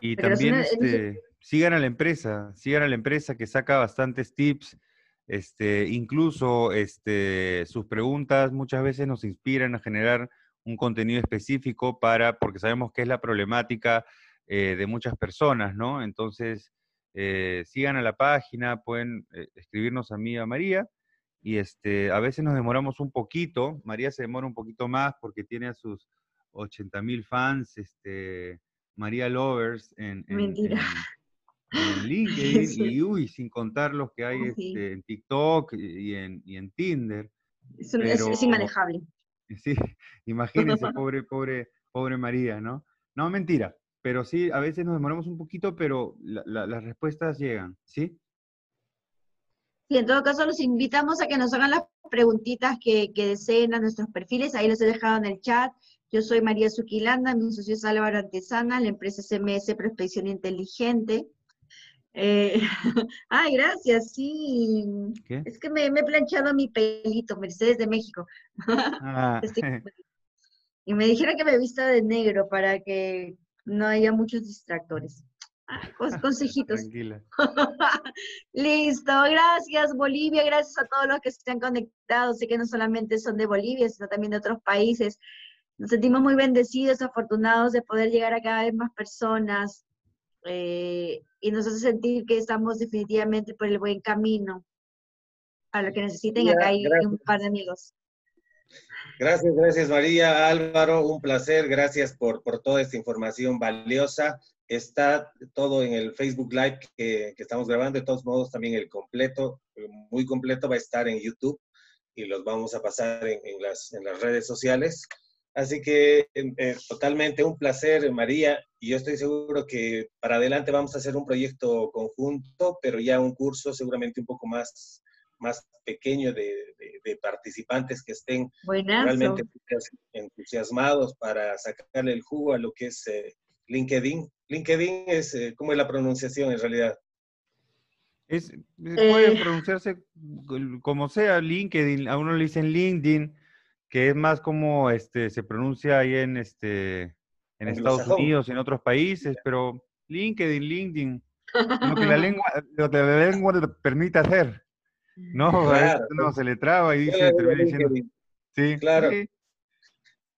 Y también este, sigan a la empresa, sigan a la empresa que saca bastantes tips. Este, incluso este, sus preguntas muchas veces nos inspiran a generar un contenido específico para, porque sabemos que es la problemática eh, de muchas personas, ¿no? Entonces, eh, sigan a la página, pueden eh, escribirnos a mí, a María, y este, a veces nos demoramos un poquito, María se demora un poquito más porque tiene a sus 80 mil fans, este, María Lovers en, en, LinkedIn, y uy, sin contar los que hay este, en TikTok y en, y en Tinder. Es, es, inmanejable. Sí, imagínense, pobre, pobre, pobre María, ¿no? No, mentira, pero sí, a veces nos demoramos un poquito, pero las respuestas llegan, ¿sí? Y en todo caso los invitamos a que nos hagan las preguntitas que, deseen a nuestros perfiles, ahí los he dejado en el chat. Yo soy María Zuquilanda, mi socio es Álvaro Antesana, la empresa SMS Prospección Inteligente. Eh, ay, gracias, sí. Es que me, he planchado mi pelito, Mercedes de México. Ah. y me dijeron que me vista de negro para que no haya muchos distractores. Consejitos. Tranquila. Listo, gracias Bolivia, gracias a todos los que se han conectado. Sé que no solamente son de Bolivia, sino también de otros países. Nos sentimos muy bendecidos, afortunados de poder llegar a cada vez más personas, eh, y nos hace sentir que estamos definitivamente por el buen camino. A lo que necesiten, acá hay un par de amigos. Gracias, gracias María, Álvaro, un placer, gracias por, por toda esta información valiosa. Está todo en el Facebook Live que, que, estamos grabando, de todos modos también el completo, muy completo va a estar en YouTube y los vamos a pasar en, en, las, en las redes sociales. Así que eh, totalmente un placer, María, y yo estoy seguro que para adelante vamos a hacer un proyecto conjunto, pero ya un curso seguramente un poco más, más pequeño de, participantes que estén realmente entusiasmados para sacarle el jugo a lo que es eh, LinkedIn. LinkedIn es, eh, ¿cómo es la pronunciación en realidad? Es, puede pronunciarse como sea, LinkedIn, a uno le dicen LinkedIn, que es más como este, se pronuncia ahí en, este, en Estados Unidos en otros países, pero LinkedIn, LinkedIn, lo que la lengua, lo que la lengua permite hacer. No, no se le traba y dice, termina diciendo. Sí, claro.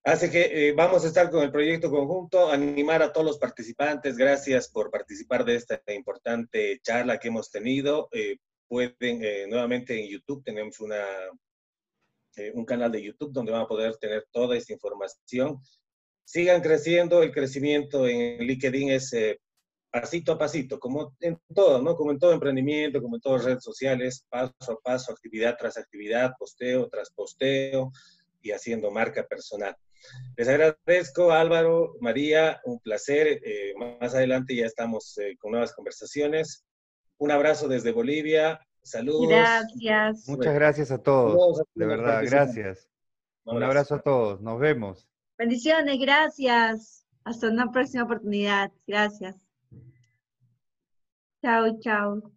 Así que eh, vamos a estar con el proyecto conjunto, animar a todos los participantes. Gracias por participar de esta importante charla que hemos tenido. Eh, pueden, eh, nuevamente en YouTube tenemos una eh, un canal de YouTube donde van a poder tener toda esta información. Sigan creciendo, el crecimiento en LinkedIn es eh, pasito a pasito, como en todo, ¿no? Como en todo emprendimiento, como en todas redes sociales, paso a paso, actividad tras actividad, posteo tras posteo y haciendo marca personal. Les agradezco, Álvaro, María, un placer. Eh, más adelante ya estamos eh, con nuevas conversaciones. Un abrazo desde Bolivia. Saludos. Gracias. Muchas gracias a todos. De verdad, gracias. Un abrazo a todos. Nos vemos. Bendiciones, gracias. Hasta una próxima oportunidad. Gracias. Chao, chao.